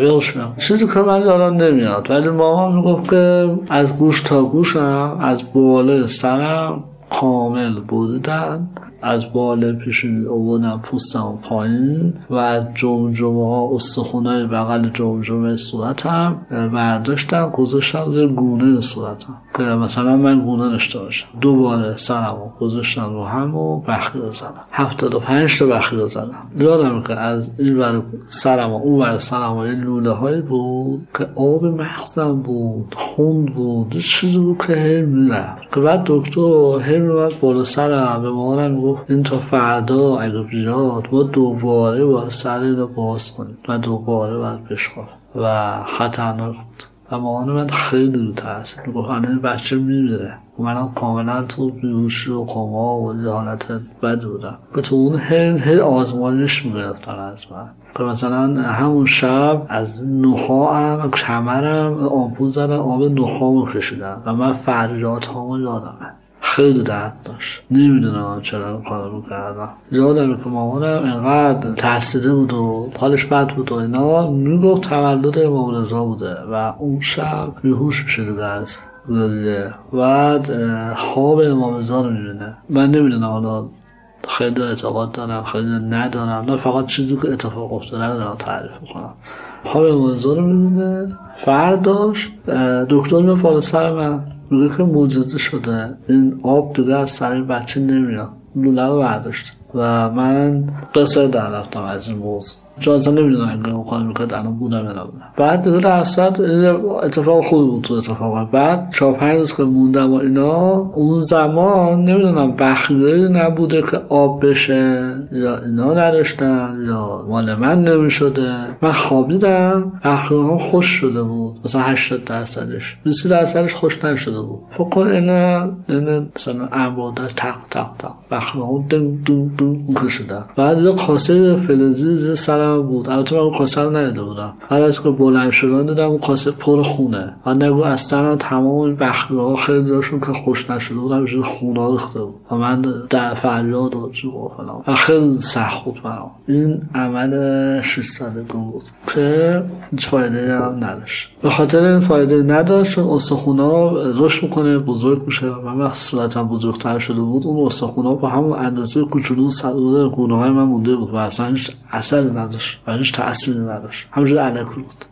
بیهوش میشم. چیزی که من یادم نمیاد ولی ماما می‌گفت که از گوش تا گوشم از بالای سرم کامل بودن. از بالا پیشونی اوودم پوستم پایین و از جمجمه ها استخونه بغل جمجمه صورتم برداشتم گذاشتم در گونه صورتم. که مثلا من گونه داشته باشم. دوباره سرم رو گذاشتم رو هم و بخی رو زدم. هفتاد و پنج تا بخی رو زدم. یادم که از این ور سرم اون ور سرم و لوله های بود که آب مغزم بود خون بود چیزی بود که هی می‌رفت. که بعد دکتر هی میمد بالا سرم به مامانم گفت این تا فردا اگه بیاد ما دوباره با سر رو باز کنیم. و دوباره باید بشخواه و خطرناک بود. و مامان من خیلی رو ترسید گفت بچه میمیره. منم کاملا تو بیوشی و کما و حالت بد بودم. که تو اون هی هی آزمایش می‌گرفتن از من. که مثلا همون شب از نخا هم کمرم آمپول زدن آب نخا کشیدن. و من فریات هامو یادمه. خیلی درد داشت. نمی‌دونم چرا این کار رو کردم. یادم که مامانم انقدر تحصیده بود و حالش بد بود و اینا. می‌گفت تولد امام رضا بوده و اون شب بیهوش میشه دیگه. از بعد خواب امام رضا رو می‌بینه. من نمی‌دونم حالا خیلی اعتقاد دارم خیلی ندارم. نه فقط چیزی که اتفاق افتاده رو تعریف کنم خواب امام رضا رو می‌بینه. فرداش دکتر می سر من. که معجزه شده این آب دیگه از سر بچه نمیاد لوله رو برداشت و من قصه در رفتم از این موضوع اصلا نمی‌دونم اگه مقاله می‌کرد الان بودم یا نبودم بعد دیگه در اتفاق خوبی بود تو اتفاق بعد چهار پنج روز که موندم و اینا اون زمان نمی‌دونم بخیه نبوده که آب بشه یا اینا نداشتن یا مال من نمی‌شده من خوابیدم بخیه هم خوش شده بود مثلا 80 درصدش 20 درصدش خوش نشده بود فکر کن اینا اینا مثلا امبادش تق تق تق بخیه هم دن دن دن شده بعد یه کاسه فلزی زیر سرم بود. البته من اون کاسه رو ندیده بودم. بعد از که بلند شدن دیدم اون کاسه پر خونه. و نگو از سرم تمام این بخیه ها خیلی داشتون که خوش نشده بودم خونه خونا ریخته بود. و من در فریاد و جو و خیلی سخت بود برام. این عمل 6 سالگی بود که هیچ فایده هم نداشت. به خاطر این فایده نداشت چون استخونا رشد می‌کنه بزرگ میشه. و من وقت صورتم بزرگتر شده بود. اون استخونا با همون اندازه کوچولو صدور گونه های من مونده بود و اصلا هیچ اثر نداشت. و هیچ تأثیری نداشت. همونجور علکی بود.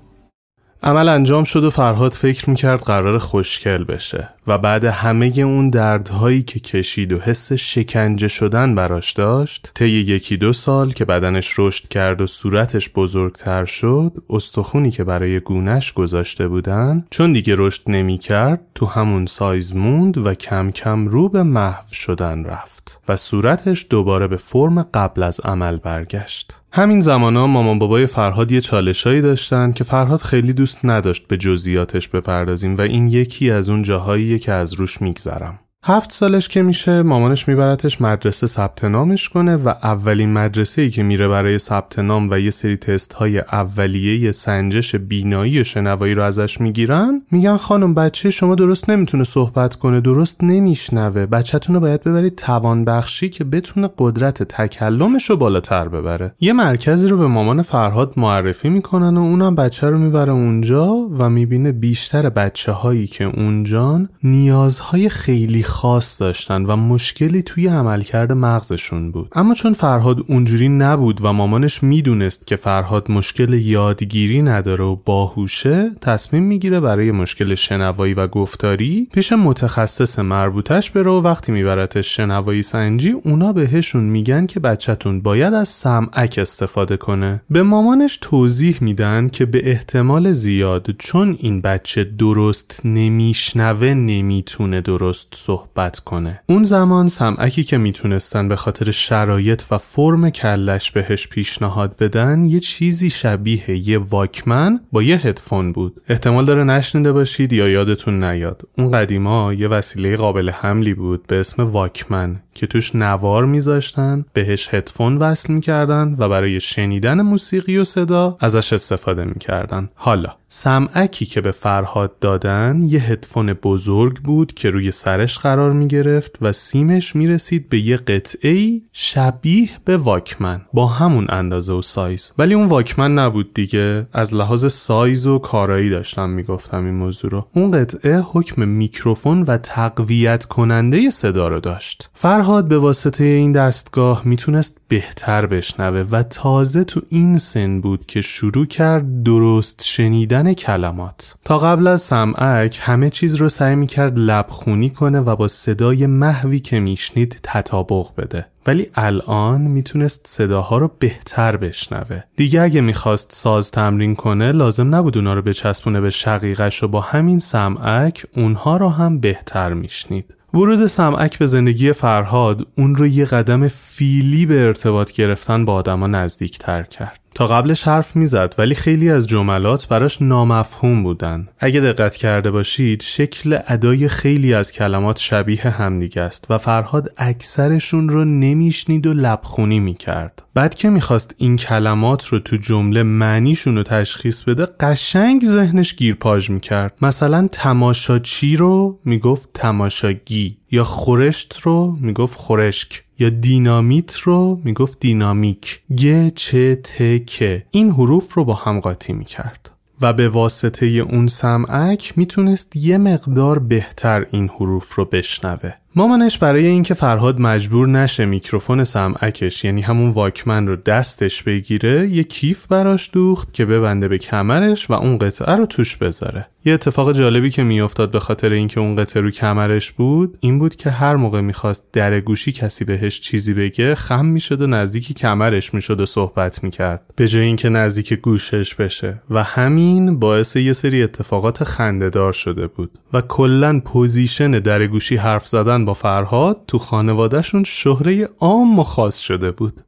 عمل انجام شد و فرهاد فکر می‌کرد قرار خوشکل بشه و بعد همه اون دردهایی که کشید و حس شکنجه شدن براش داشت طی یکی دو سال که بدنش رشد کرد و صورتش بزرگتر شد استخونی که برای گونش گذاشته بودن چون دیگه رشد نمی‌کرد تو همون سایز موند و کم کم رو به محو شدن رفت. و صورتش دوباره به فرم قبل از عمل برگشت. همین زمان ها مامان بابای فرهاد یه چالشایی داشتن که فرهاد خیلی دوست نداشت به جزئیاتش بپردازیم و این یکی از اون جاهاییه که از روش میگذرم. هفت سالش که میشه مامانش میبرتش مدرسه ثبت نامش کنه و اولین مدرسه ای که میره برای ثبت نام و یه سری تست های اولیه سنجش بینایی و شنوایی رو ازش می‌گیرن. میگن خانم بچه شما درست نمی‌تونه صحبت کنه درست نمیشنوه. بچهتون رو باید ببرید توان بخشی که بتونه قدرت تکلمش رو بالاتر ببره. یه مرکزی رو به مامان فرهاد معرفی می‌کنن و اونم بچه رو می‌بره اونجا و می‌بینه بیشتر بچه هایی که اونجان نیازهای خیلی خاص داشتن و مشکلی توی عملکرد مغزشون بود. اما چون فرهاد اونجوری نبود و مامانش می‌دونست که فرهاد مشکل یادگیری نداره و باهوشه تصمیم می‌گیره برای مشکل شنوایی و گفتاری پیش متخصص مربوطش بره و وقتی میبرتش شنوایی سنجی اونا بهشون میگن که بچهتون باید از سمعک استفاده کنه. به مامانش توضیح میدن که به احتمال زیاد چون این بچه درست نمیشنوه نمی‌تونه درست صحبت کنه. اون زمان سمعکی که می‌تونستن به خاطر شرایط و فرم کلش بهش پیشنهاد بدن یه چیزی شبیه یه واکمن با یه هدفون بود. احتمال داره نشنیده باشید یا یادتون نیاد. اون قدیما یه وسیله قابل حملی بود به اسم واکمن. که توش نوار میذاشتن بهش هدفون وصل می‌کردن و برای شنیدن موسیقی و صدا ازش استفاده می‌کردن. حالا سمعکی که به فرهاد دادن یه هدفون بزرگ بود که روی سرش قرار می گرفت و سیمش می رسید به یه قطعه شبیه به واکمن با همون اندازه و سایز. ولی اون واکمن نبود دیگه. از لحاظ سایز و کارایی داشتم می‌گفتم این موضوع رو. اون قطعه حکم میکروفون و تقویت کننده صدا رو داشت. فرهاد به واسطه این دستگاه می‌تونست بهتر بشنوه و تازه تو این سن بود که شروع کرد درست شنیدن کلمات. تا قبل از سمعک همه چیز رو سعی می‌کرد لبخونی کنه و با صدای محوی که میشنید تطابق بده. ولی الان می‌تونست صداها رو بهتر بشنوه. دیگه اگه می‌خواست ساز تمرین کنه لازم نبود اونا رو بچسبونه به شقیقش و با همین سمعک اونها رو هم بهتر میشنید. ورود سمعک به زندگی فرهاد اون رو یه قدم فیلی به ارتباط گرفتن با آدما نزدیک تر کرد. تا قبلش حرف می‌زد ولی خیلی از جملات براش نامفهوم بودن. اگه دقت کرده باشید شکل ادای خیلی از کلمات شبیه همدیگه است و فرهاد اکثرشون رو نمیشنید و لبخونی می‌کرد. بعد که می‌خواست این کلمات رو تو جمله معنیشون رو تشخیص بده قشنگ ذهنش گیرپاژ می‌کرد. مثلا تماشاچی رو می‌گفت تماشاگی یا خورشت رو می‌گفت خورشک. یا دینامیت رو می‌گفت دینامیک. گ چه ت که این حروف رو با هم قاطی می‌کرد. و به واسطه اون سمعک می‌تونست یه مقدار بهتر این حروف رو بشنوه. مامانش برای اینکه فرهاد مجبور نشه میکروفون سمعکش یعنی همون واکمن رو دستش بگیره یه کیف براش دوخت که ببنده به کمرش و اون قطعه رو توش بذاره. یه اتفاق جالبی که میافتاد به خاطر اینکه اون قطعه رو کمرش بود این بود که هر موقع می‌خواست در گوشی کسی بهش چیزی بگه خم می‌شد و نزدیک کمرش می‌شد و صحبت می‌کرد. به جای اینکه نزدیک گوشش بشه. و همین باعث یه سری اتفاقات خندهدار شده بود. و کلا position در گوشی حرف زدن با فرهاد تو خانوادهشون شهره عام و خاص شده بود.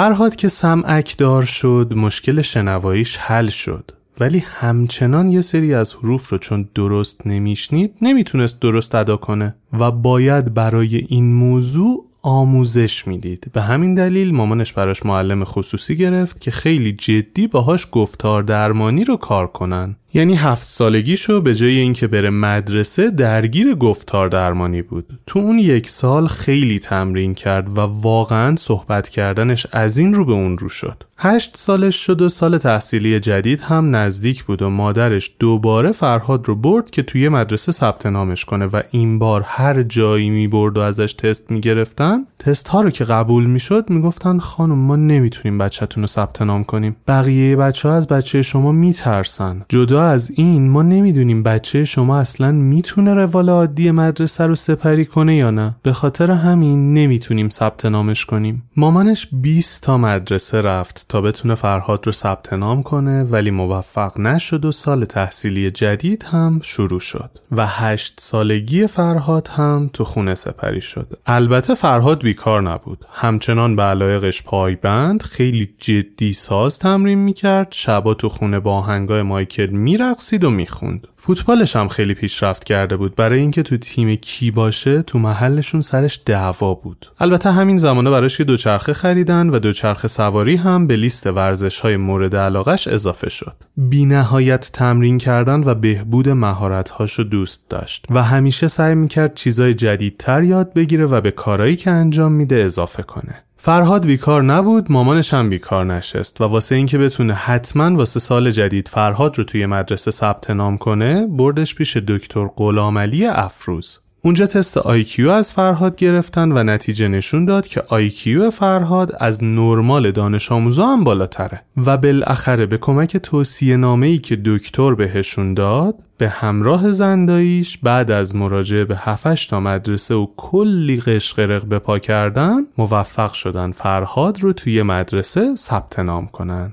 فرهاد که سمعک دار شد مشکل شنواییش حل شد. ولی همچنان یه سری از حروف رو چون درست نمیشنید نمی‌تونست درست ادا کنه و باید برای این موضوع آموزش می‌دید. به همین دلیل مامانش براش معلم خصوصی گرفت که خیلی جدی باهاش گفتار درمانی رو کار کنن. یعنی هفت سالگیشو به جای اینکه بره مدرسه درگیر گفتار درمانی بود. تو اون یک سال خیلی تمرین کرد و واقعا صحبت کردنش از این رو به اون رو شد. هشت سالش شد و سال تحصیلی جدید هم نزدیک بود و مادرش دوباره فرهاد رو برد که توی مدرسه ثبت نامش کنه و این بار هر جایی می برد و ازش تست می گرفتن تست ها رو که قبول می شد می گفتن خانم ما نمی‌تونیم بچهتون رو ثبت نام کنیم. بقیه بچه ها از بچه شما می ترسن. جدا از این ما نمی‌دونیم بچه شما اصلا می‌تونه روال عادی مدرسه رو سپری کنه یا نه. به خاطر همین نمی‌تونیم ثبت نامش کنیم. مامانش 20 تا مدرسه رفت تا بتونه فرهاد رو ثبت نام کنه ولی موفق نشد و سال تحصیلی جدید هم شروع شد. و هشت سالگی فرهاد هم تو خونه سپری شد. البته فرهاد بیکار نبود. همچنان به علایقش پایبند خیلی جدی ساز تمرین می‌کرد. شبا تو خونه با آهنگای مایکل میرقصید و می‌خوند. فوتبالش هم خیلی پیشرفت کرده بود. برای اینکه تو تیم کی باشه تو محلشون سرش دعوا بود. البته همین زمانا براش یه دوچرخه خریدن و دوچرخه سواری هم به لیست ورزش های مورد علاقش اضافه شد. بی نهایت تمرین کردن و بهبود مهارت هاشو دوست داشت و همیشه سعی می‌کرد چیزای جدیدتر یاد بگیره و به کارایی که انجام میده اضافه کنه. فرهاد بیکار نبود مامانش هم بیکار نشست و واسه اینکه بتونه حتما واسه سال جدید فرهاد رو توی مدرسه ثبت نام کنه بردش پیش دکتر غلامعلی افروز. اونجا تست IQ از فرهاد گرفتن و نتیجه نشون داد که IQ فرهاد از نرمال دانش آموزا هم بالاتره. و بالاخره به کمک توصیه نامه ای که دکتر بهشون داد به همراه زنداییش بعد از مراجعه به هفش تا مدرسه و کلی قشقرق به پا کردن موفق شدن فرهاد رو توی مدرسه ثبت نام کنن.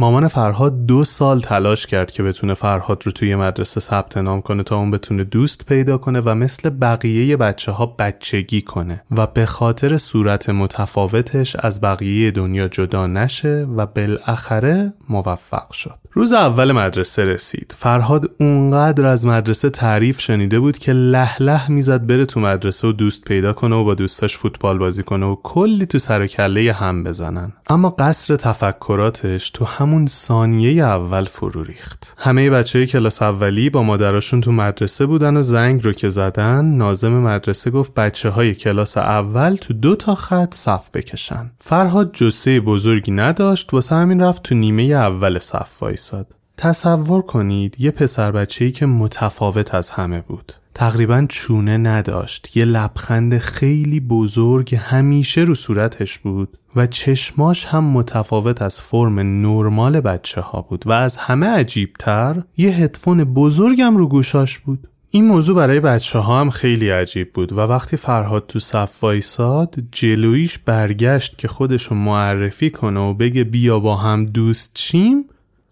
مامان فرهاد دو سال تلاش کرد که بتونه فرهاد رو توی مدرسه ثبت نام کنه تا اون بتونه دوست پیدا کنه و مثل بقیه بچه ها بچگی کنه و به خاطر صورت متفاوتش از بقیه دنیا جدا نشه و بالاخره موفق شد. روز اول مدرسه رسید. فرهاد اونقدر از مدرسه تعریف شنیده بود که لح لح می‌زد بره تو مدرسه و دوست پیدا کنه و با دوستاش فوتبال بازی کنه و کلی تو سر کله هم بزنن. اما قصر تفکراتش تو همون ثانیه اول فرو ریخت. همه بچه کلاس اولی با مادراشون تو مدرسه بودن و زنگ رو که زدن نازم مدرسه گفت بچه های کلاس اول تو دو تا خط صف بکشن. فرهاد جسه بزرگی نداشت واسه همین رفت تو نیمه اول صف وایساد. تصور کنید یه پسر بچه‌ای که متفاوت از همه بود. تقریبا چونه نداشت یه لبخند خیلی بزرگ همیشه رو صورتش بود و چشماش هم متفاوت از فرم نرمال بچه ها بود و از همه عجیبتر یه هدفون بزرگم رو گوشاش بود. این موضوع برای بچه ها هم خیلی عجیب بود و وقتی فرهاد تو صف وایساد جلویش برگشت که خودشو معرفی کنه و بگه بیا با هم دوست چیم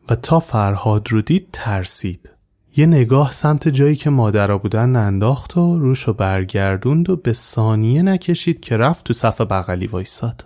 و تا فرهاد رو دید ترسید. یه نگاه سمت جایی که مادرها بودن انداخت و روشو برگردوند و به ثانیه نکشید که رفت تو صف بغلی وایساد.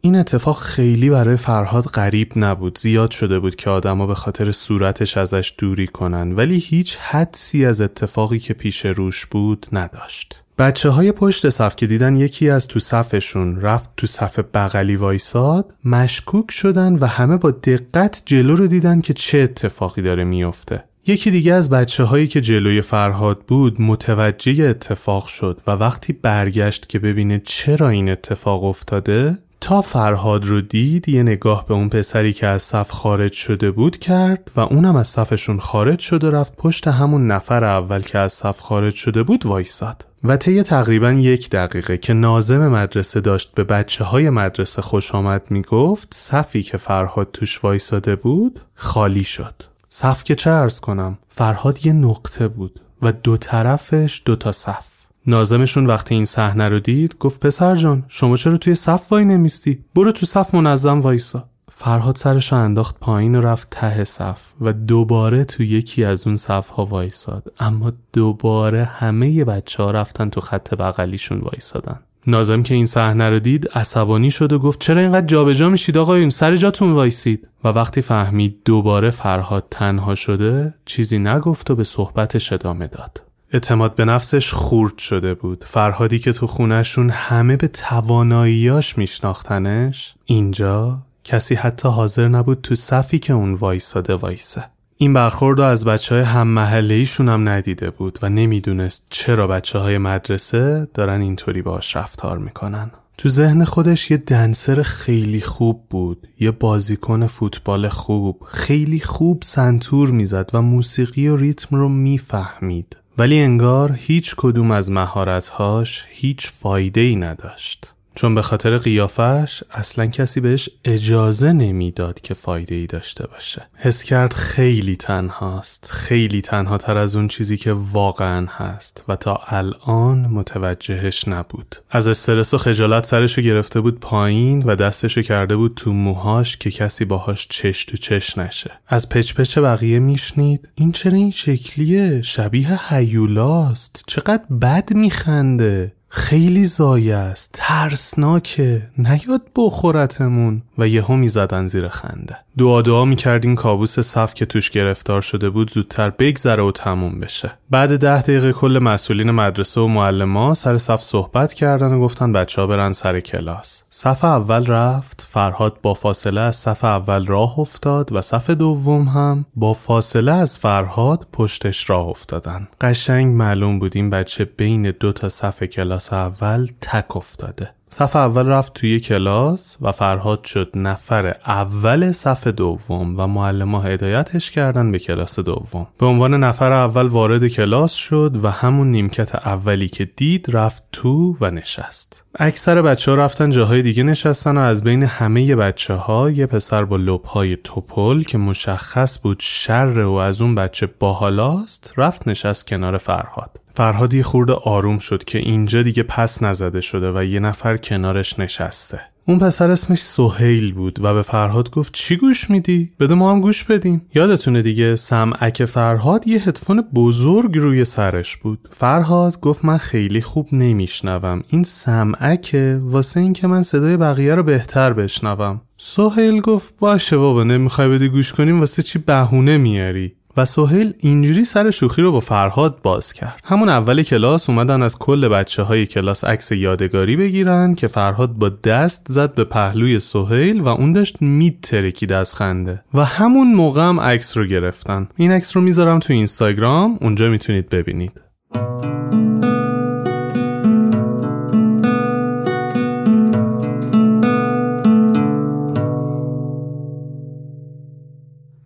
این اتفاق خیلی برای فرهاد غریب نبود. زیاد شده بود که آدما به خاطر صورتش ازش دوری کنن ولی هیچ حدسی از اتفاقی که پیش روش بود نداشت. بچه های پشت صف که دیدن یکی از تو صفشون رفت تو صف بغلی وایساد مشکوک شدن و همه با دقت جلو رو دیدن که چه اتفاقی داره میفته یکی دیگه از بچه هایی که جلوی فرهاد بود متوجه اتفاق شد و وقتی برگشت که ببینه چرا این اتفاق افتاده تا فرهاد رو دید یه نگاه به اون پسری که از صف خارج شده بود کرد و اونم از صفشون خارج شد و رفت پشت همون نفر اول که از صف خارج شده بود وایساد. و طی تقریبا یک دقیقه که نازم مدرسه داشت به بچه های مدرسه خوش آمد می گفت صفی که فرهاد توش وایساده بود خالی شد. صف که چه ارز کنم فرهاد یه نقطه بود و دو طرفش دو تا صف. نازمشون وقتی این صحنه رو دید گفت پسر جان شما چرا توی صف وای نمیستی؟ برو تو صف منظم وایسا. فرهاد سرش رو انداخت پایین و رفت ته صف و دوباره تو یکی از اون صف ها وایساد. اما دوباره همه بچه ها رفتن تو خط بغلیشون وایسادن. نازم که این صحنه رو دید عصبانی شد و گفت چرا اینقدر جابجا میشید آقایون؟ سر جاتون وایسید. و وقتی فهمید دوباره فرهاد تنها شده چیزی نگفت و به صحبتش ادامه داد. اعتماد به نفسش خورد شده بود. فرهادی که تو خونشون همه به تواناییاش میشناختنش اینجا کسی حتی حاضر نبود تو صفی که اون وایساده وایسه. این برخورد رو از بچه های هم ایشون هم ندیده بود و نمی‌دونست چرا بچه های مدرسه دارن اینطوری باش رفتار می‌کنن. تو ذهن خودش یه دنسر خیلی خوب بود یه بازیکن فوتبال خوب خیلی خوب سنتور می‌زد و موسیقی و ریتم رو می‌فهمید. ولی انگار هیچ کدوم از مهارتهاش هیچ فایده ای نداشت. چون به خاطر قیافش اصلا کسی بهش اجازه نمی‌داد که فایده ای داشته باشه. حس کرد خیلی تنهاست. خیلی تنها تر از اون چیزی که واقعا هست و تا الان متوجهش نبود. از استرس و خجالت سرشو گرفته بود پایین و دستشو کرده بود تو موهاش که کسی باهاش چش تو چش نشه. از پچ پچ بقیه میشنید. این چرا این شکلیه؟ شبیه هیولاست چقدر بد میخنده. خیلی زایه است. ترسناکه. نیاد بخورتمون. و یهو می‌زدن زیر خنده. دعا دعا می‌کردین کابوس صف که توش گرفتار شده بود زودتر بگذره و تموم بشه. بعد ده دقیقه کل مسئولین مدرسه و معلما سر صف صحبت کردن و گفتن بچه ها برن سر کلاس. صف اول رفت فرهاد با فاصله از صف اول راه افتاد و صف دوم هم با فاصله از فرهاد پشتش راه افتادن. قشنگ معلوم بود این بچه بین دو تا صف کلاس اول تک افتاده. صف اول رفت توی کلاس و فرهاد شد نفر اول صف دوم و معلم هدایتش کردن به کلاس دوم. به عنوان نفر اول وارد کلاس شد و همون نیمکت اولی که دید رفت تو و نشست. اکثر بچه ها رفتن جاهای دیگه نشستن و از بین همه بچه ها یه پسر با لبهای توپل که مشخص بود شر و از اون بچه باحالاست رفت نشست کنار فرهاد. فرهاد یه خورده آروم شد که اینجا دیگه پس نزده شده و یه نفر کنارش نشسته. اون پسر اسمش سهیل بود و به فرهاد گفت چی گوش میدی؟ بده ما هم گوش بدیم. یادتونه دیگه سمعک فرهاد یه هدفون بزرگ روی سرش بود. فرهاد گفت من خیلی خوب نمیشنوم. این سمعکه واسه اینکه من صدای بقیه رو بهتر بشنوم. سهیل گفت باشه بابا نمی‌خوای بدی گوش کنیم واسه چی بهونه میاری؟ و سهیل اینجوری سر شوخی رو با فرهاد باز کرد. همون اول کلاس اومدن از کل بچه های کلاس عکس یادگاری بگیرن که فرهاد با دست زد به پهلوی سهیل و اون داشت مید ترکید از خنده. و همون موقع هم عکس رو گرفتن. این عکس رو می‌ذارم تو اینستاگرام اونجا می‌تونید ببینید.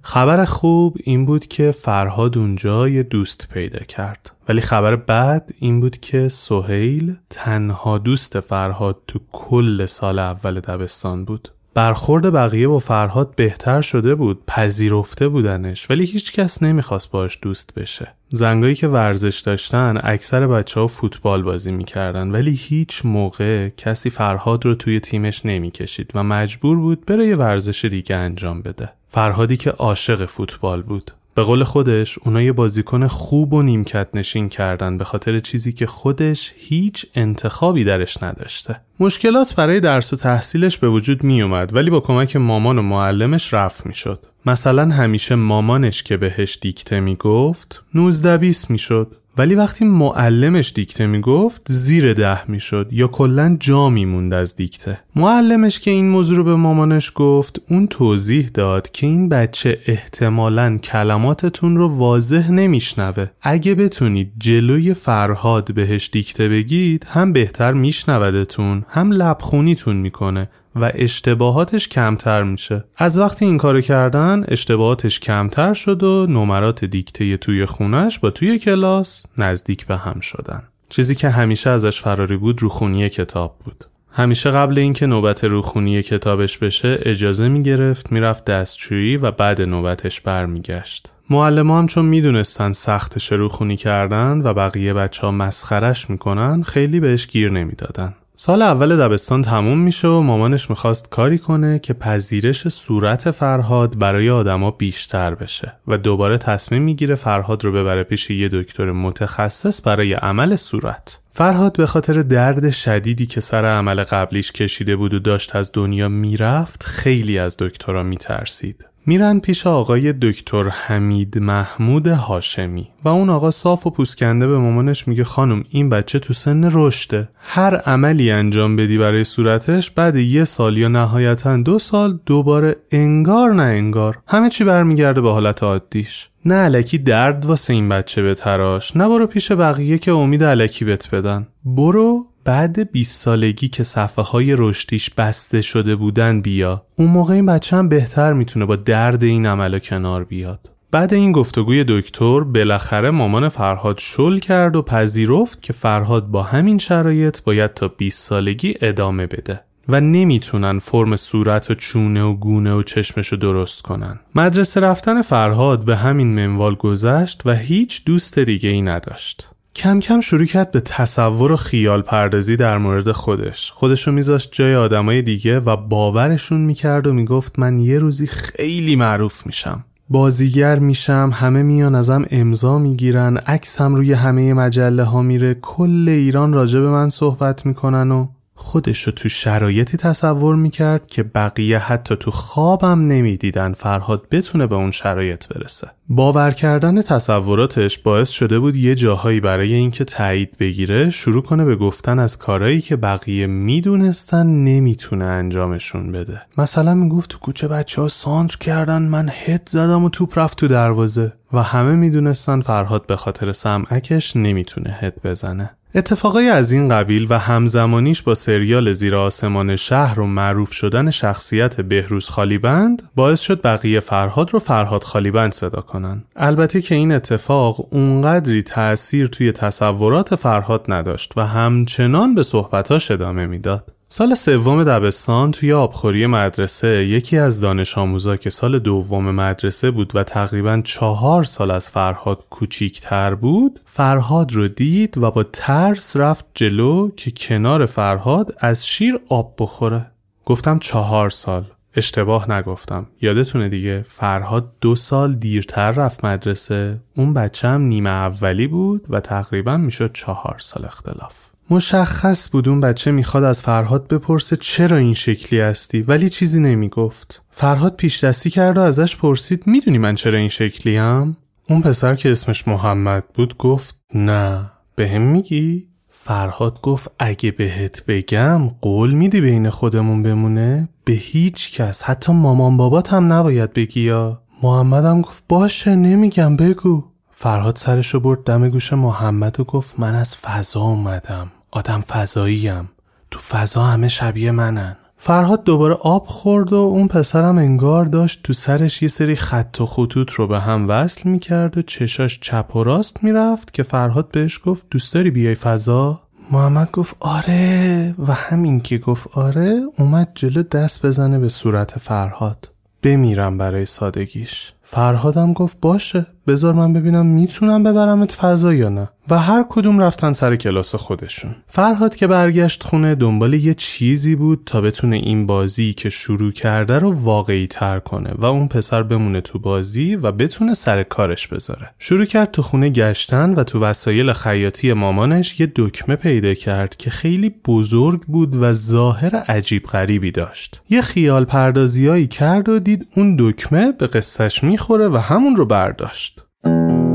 خبر خوب این بود که فرهاد اونجا یه دوست پیدا کرد. ولی خبر بد این بود که سهیل تنها دوست فرهاد تو کل سال اول دبستان بود. برخورد بقیه با فرهاد بهتر شده بود پذیرفته بودنش ولی هیچ کس نمی‌خواست باش دوست بشه. زنگایی که ورزش داشتن اکثر بچه ها فوتبال بازی می‌کردن ولی هیچ موقع کسی فرهاد رو توی تیمش نمی‌کشید و مجبور بود بره ورزش دیگه انجام بده. فرهادی که عاشق فوتبال بود. به قول خودش اونا یه بازیکن خوب و نیمکت نشین کردن به خاطر چیزی که خودش هیچ انتخابی درش نداشته. مشکلات برای درس و تحصیلش به وجود می اومد ولی با کمک مامان و معلمش رفت می شد. مثلا همیشه مامانش که بهش دیکته می گفت 19 20 می شد ولی وقتی معلمش دیکته می‌گفت زیر ده می‌شد یا کلا جا میموند از دیکته. معلمش که این موضوع رو به مامانش گفت اون توضیح داد که این بچه احتمالا کلماتتون رو واضح نمیشنوه. اگه بتونید جلوی فرهاد بهش دیکته بگید هم بهتر میشنودتون هم لبخونیتون می‌کنه. و اشتباهاتش کمتر میشه. از وقتی این کارو کردن اشتباهاتش کمتر شد و نمرات دیکته توی خونش با توی کلاس نزدیک به هم شدن. چیزی که همیشه ازش فراری بود روخونی کتاب بود. همیشه قبل اینکه نوبت روخونی کتابش بشه اجازه می‌گرفت می‌رفت دستشویی و بعد نوبتش برمیگشت. معلم هم چون می‌دونستن سخت روخونی کردن و بقیه بچه ها مسخرش می‌کنن خیلی بهش گیر نمی‌دادن. سال اول دبستان تموم میشه و مامانش می‌خواست کاری کنه که پذیرش صورت فرهاد برای آدما بیشتر بشه و دوباره تصمیم می‌گیره فرهاد رو ببره پیش یه دکتر متخصص برای عمل صورت. فرهاد به خاطر درد شدیدی که سر عمل قبلیش کشیده بود و داشت از دنیا می‌رفت خیلی از دکترها میترسید. میرن پیش آقای دکتر حمید محمود هاشمی و اون آقا صاف و پوسکنده به مامانش میگه خانم این بچه تو سن رشده. هر عملی انجام بدی برای صورتش بعد یه سال یا نهایتا دو سال دوباره انگار نه انگار. همه چی برمیگرده به حالت عادیش. نه علکی درد واسه این بچه به تراش نه برو پیش بقیه که امید علکی بت بدن. برو بعد 20 سالگی که صفحه های رشدیش بسته شده بودن بیا اون موقع این بچه هم بهتر می‌تونه با درد این عملا کنار بیاد بعد این گفتگوی دکتر بالاخره مامان فرهاد شل کرد و پذیرفت که فرهاد با همین شرایط باید تا 20 سالگی ادامه بده و نمی‌تونن فرم صورت و چونه و گونه و چشمش رو درست کنن. مدرسه رفتن فرهاد به همین منوال گذشت و هیچ دوست دیگه ای نداشت. کم کم شروع کرد به تصور و خیال پردازی در مورد خودش. خودشو میذاشت جای آدمای دیگه و باورشون می‌کرد و می‌گفت من یه روزی خیلی معروف میشم. بازیگر میشم همه میان ازم امضا می‌گیرن عکسم روی همه مجله ها میره کل ایران راجع به من صحبت می‌کنن و خودش رو تو شرایطی تصور می‌کرد که بقیه حتی تو خوابم نمی‌دیدن فرهاد بتونه به اون شرایط برسه. باور کردن تصوراتش باعث شده بود یه جاهایی برای اینکه تایید بگیره شروع کنه به گفتن از کارهایی که بقیه می‌دونستن نمی‌تونه انجامشون بده. مثلا می‌گفت تو کوچه بچه ها سانتر کردن من هد زدم و توپ رفت تو دروازه و همه می‌دونستن فرهاد به خاطر سمعکش نمی‌تونه هد بزنه. اتفاقای از این قبیل و همزمانیش با سریال زیر آسمان شهر و معروف شدن شخصیت بهروز خالیبند باعث شد بقیه فرهاد رو فرهاد خالیبند صدا کنن. البته که این اتفاق اونقدری تأثیر توی تصورات فرهاد نداشت و همچنان به صحبتاش ادامه می‌داد. سال سوم دبستان توی آبخوری مدرسه یکی از دانش آموزا که سال دوم مدرسه بود و تقریبا چهار سال از فرهاد کوچیکتر بود فرهاد رو دید و با ترس رفت جلو که کنار فرهاد از شیر آب بخوره. گفتم چهار سال. اشتباه نگفتم. یادتونه دیگه فرهاد دو سال دیرتر رفت مدرسه. اون بچه هم نیمه اولی بود و تقریبا می‌شد چهار سال اختلاف. مشخص بود اون بچه می‌خواد از فرهاد بپرسه چرا این شکلی هستی ولی چیزی نمی‌گفت فرهاد پیش دستی کرد و ازش پرسید می‌دونی من چرا این شکلی هم؟ اون پسر که اسمش محمد بود گفت نه به هم میگی؟ فرهاد گفت اگه بهت بگم قول میدی بین خودمون بمونه؟ به هیچ کس حتی مامان بابات هم نباید بگی یا محمدم گفت باشه نمیگم بگو فرهاد سرش رو برد دم گوش محمد و گفت من از فضا اومدم آدم فضاییم. تو فضا همه شبیه منن. فرهاد دوباره آب خورد و اون پسرم انگار داشت تو سرش یه سری خط و خطوط رو به هم وصل می‌کرد و چشاش چپ و راست می‌رفت که فرهاد بهش گفت دوست داری بیای فضا؟ محمد گفت آره. و همین که گفت آره. اومد جلو دست بزنه به صورت فرهاد. بمیرم برای سادگیش. فرهادم گفت باشه. بذار من ببینم می‌تونم ببرمت فضا یا نه. و هر کدوم رفتن سر کلاس خودشون. فرهاد که برگشت خونه دنبال یه چیزی بود تا بتونه این بازی که شروع کرده رو واقعی تر کنه و اون پسر بمونه تو بازی و بتونه سر کارش بذاره. شروع کرد تو خونه گشتن و تو وسایل خیاطی مامانش یه دکمه پیدا کرد که خیلی بزرگ بود و ظاهر عجیب غریبی داشت. یه خیال پردازیایی کرد و دید اون دکمه به قصهش می‌خوره و همون رو برداشت. Thank you.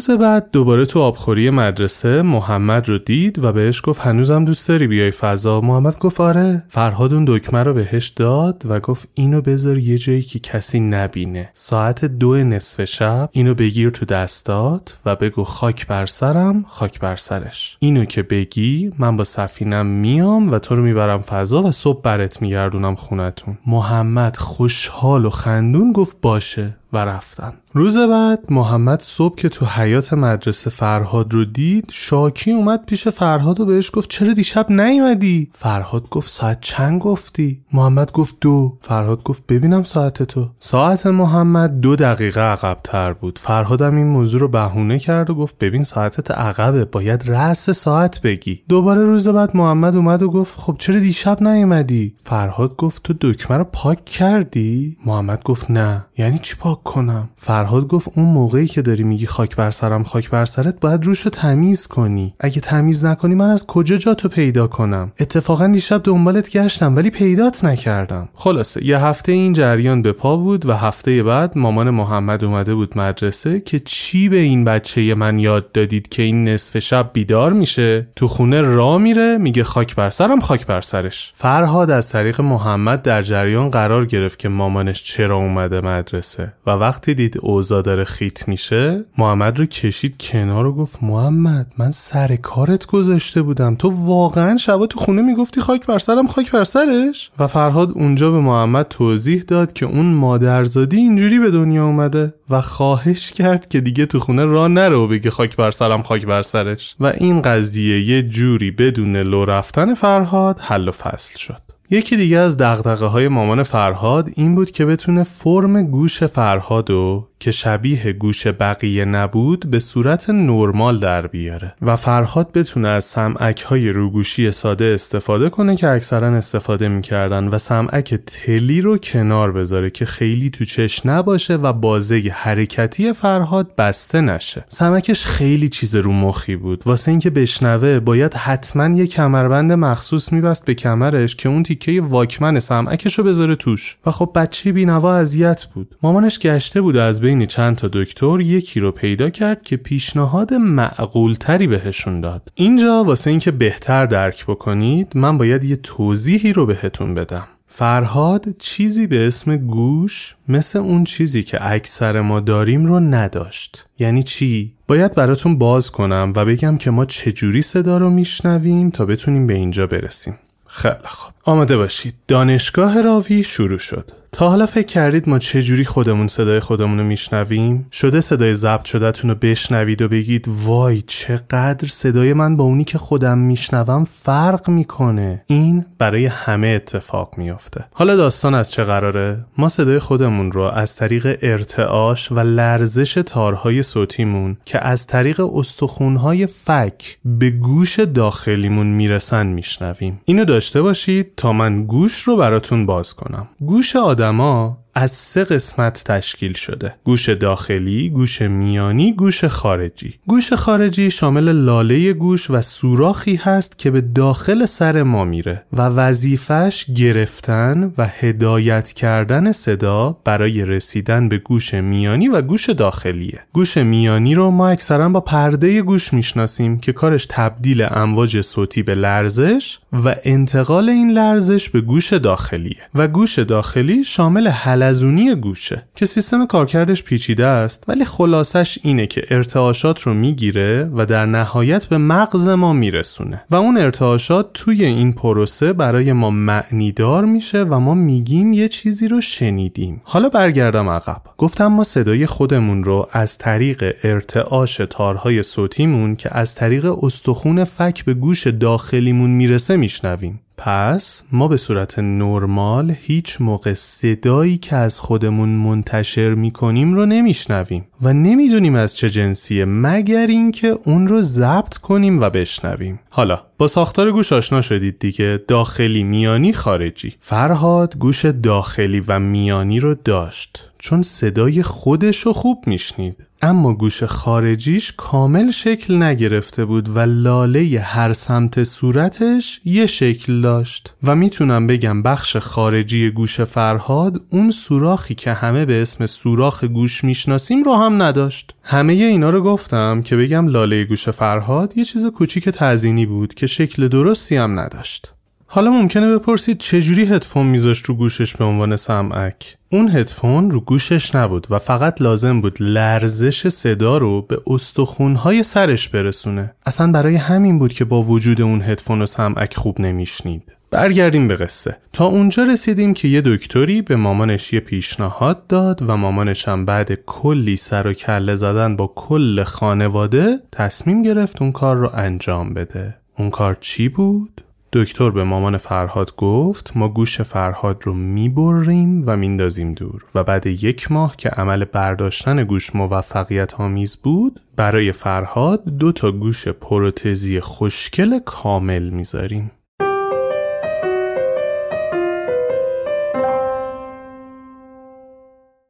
روز بعد دوباره تو آبخوری مدرسه محمد رو دید و بهش گفت هنوزم دوست داری بیای فضا؟ محمد گفت آره. فرهاد اون دکمه رو بهش داد و گفت اینو بذار یه جایی که کسی نبینه. ساعت دو نصف شب اینو بگیر تو دستات و بگو خاک بر سرم خاک بر سرش. اینو که بگی من با سفینم میام و تو رو می‌برم فضا و صبح برت میگردونم خونتون. محمد خوشحال و خندون گفت باشه. و رفتن. روز بعد محمد صبح که تو حیات مدرسه فرهاد رو دید شاکی اومد پیش فرهاد و بهش گفت چرا دیشب نیومدی؟ فرهاد گفت ساعت چند گفتی؟ محمد گفت دو. فرهاد گفت ببینم ساعت تو. ساعت محمد دو دقیقه عقب تر بود فرهادم این موضوع رو بهونه کرد و گفت ببین ساعتت عقبه باید رأس ساعت بگی. دوباره روز بعد محمد اومد و گفت خب چرا دیشب نیومدی؟ فرهاد گفت تو دکمه رو پاک کردی؟ محمد گفت نه. یعنی چی پاک کنم. فرهاد گفت اون موقعی که داری میگی خاک بر سرم خاک بر سرت باید روشو تمیز کنی. اگه تمیز نکنی من از کجا جاتو پیدا کنم؟ اتفاقا دیشب دنبالت گشتم ولی پیدات نکردم. خلاصه یه هفته این جریان به پا بود و هفته بعد مامان محمد اومده بود مدرسه که چی به این بچه من یاد دادید که این نصف شب بیدار میشه؟ تو خونه را میره میگه خاک بر سرم خاک بر سرش. فرهاد از طریق محمد در جریان قرار گرفت که مامانش چرا اومده مدرسه و وقتی دید اوضاع داره خیت میشه محمد رو کشید کنار و گفت محمد من سر کارت گذاشته بودم. تو واقعا شبا تو خونه می‌گفتی خاک بر سرم خاک بر سرش؟ و فرهاد اونجا به محمد توضیح داد که اون مادرزادی اینجوری به دنیا اومده و خواهش کرد که دیگه تو خونه را نره و بگه خاک بر سرم خاک بر سرش. و این قضیه یه جوری بدون لو رفتن فرهاد حل و فصل شد. یکی دیگه از دغدغه های مامان فرهاد این بود که بتونه فرم گوش فرهاد و که شبیه گوش بقیه نبود به صورت نرمال در بیاره و فرهاد بتونه از سمعک های روگوشی ساده استفاده کنه که اکثرا استفاده می‌کردن و سمعک تلی رو کنار بذاره که خیلی تو چش نباشه و بازه حرکتی فرهاد بسته نشه. سمعکش خیلی چیز رو مخی بود. واسه اینکه بشنوه باید حتما یه کمربند مخصوص میبست به کمرش که اون تیکه واکمن سمعکش رو بذاره توش. و خب بچه بینوا اذیت بود. مامانش گشته بود از بین چند تا دکتر یکی رو پیدا کرد که پیشنهاد معقول تری بهشون داد. اینجا واسه اینکه بهتر درک بکنید من باید یه توضیحی رو بهتون بدم. فرهاد چیزی به اسم گوش مثل اون چیزی که اکثر ما داریم رو نداشت. یعنی چی؟ باید براتون باز کنم و بگم که ما چجوری صدا رو میشنویم تا بتونیم به اینجا برسیم. خیلی خوب. آماده باشید. دانشگاه راوی شروع شد. تا حالا فکر کردید ما چجوری خودمون صدای خودمون رو میشنویم؟ شده صدای ضبط شدهتون رو بشنوید و بگید وای چقدر صدای من با اونی که خودم میشنوم فرق می‌کنه این برای همه اتفاق میافته حالا داستان از چه قراره؟ ما صدای خودمون رو از طریق ارتعاش و لرزش تارهای صوتیمون که از طریق استخونهای فک به گوش داخلیمون می‌رسن میشنویم اینو داشته باشید تا من گوش رو براتون باز کنم گوش آدما از سه قسمت تشکیل شده. گوش داخلی، گوش میانی، گوش خارجی. گوش خارجی شامل لاله گوش و سوراخی هست که به داخل سر ما میره و وظیفش گرفتن و هدایت کردن صدا برای رسیدن به گوش میانی و گوش داخلیه. گوش میانی رو ما اکثرا با پرده گوش می‌شناسیم که کارش تبدیل امواج صوتی به لرزش و انتقال این لرزش به گوش داخلیه. و گوش داخلی شامل حلزونی گوشه که سیستم کارکردش پیچیده است ولی خلاصش اینه که ارتعاشات رو می‌گیره و در نهایت به مغز ما میرسونه. و اون ارتعاشات توی این پروسه برای ما معنیدار میشه و ما میگیم یه چیزی رو شنیدیم. حالا برگردم عقب. گفتم ما صدای خودمون رو از طریق ارتعاش تارهای صوتیمون که از طریق استخون فک به گوش داخلیمون می‌رسه میشنویم. پس ما به صورت نرمال هیچ موقع صدایی که از خودمون منتشر می‌کنیم رو نمیشنویم و نمی‌دونیم از چه جنسیه مگر اینکه اون رو ضبط کنیم و بشنویم. حالا با ساختار گوش آشنا شدید دیگه. داخلی میانی خارجی. فرهاد گوش داخلی و میانی رو داشت. چون صدای خودش رو خوب میشنید. اما گوش خارجیش کامل شکل نگرفته بود و لاله هر سمت صورتش یه شکل داشت. و می‌تونم بگم بخش خارجی گوش فرهاد اون سوراخی که همه به اسم سوراخ گوش می‌شناسیم رو هم نداشت. همه اینا رو گفتم که بگم لاله گوش فرهاد یه چیز کوچیک تزینی بود که شکل درستی هم نداشت. حالا ممکنه بپرسید چجوری هدفون میذاشت رو گوشش به عنوان سمعک؟ اون هدفون رو گوشش نبود و فقط لازم بود لرزش صدا رو به استخونهای سرش برسونه. اصلا برای همین بود که با وجود اون هدفون و سمعک خوب نمیشنید. برگردیم به قصه. تا اونجا رسیدیم که یه دکتری به مامانش یه پیشنهاد داد و مامانش هم بعد کلی سر و کله زدن با کل خانواده تصمیم گرفت اون کار رو انجام بده. اون کار چی بود؟ دکتر به مامان فرهاد گفت ما گوش فرهاد رو می‌بریم و میندازیم دور. و بعد یک ماه که عمل برداشتن گوش موفقیت آمیز بود برای فرهاد دو تا گوش پروتزی خوشکل کامل می‌ذاریم.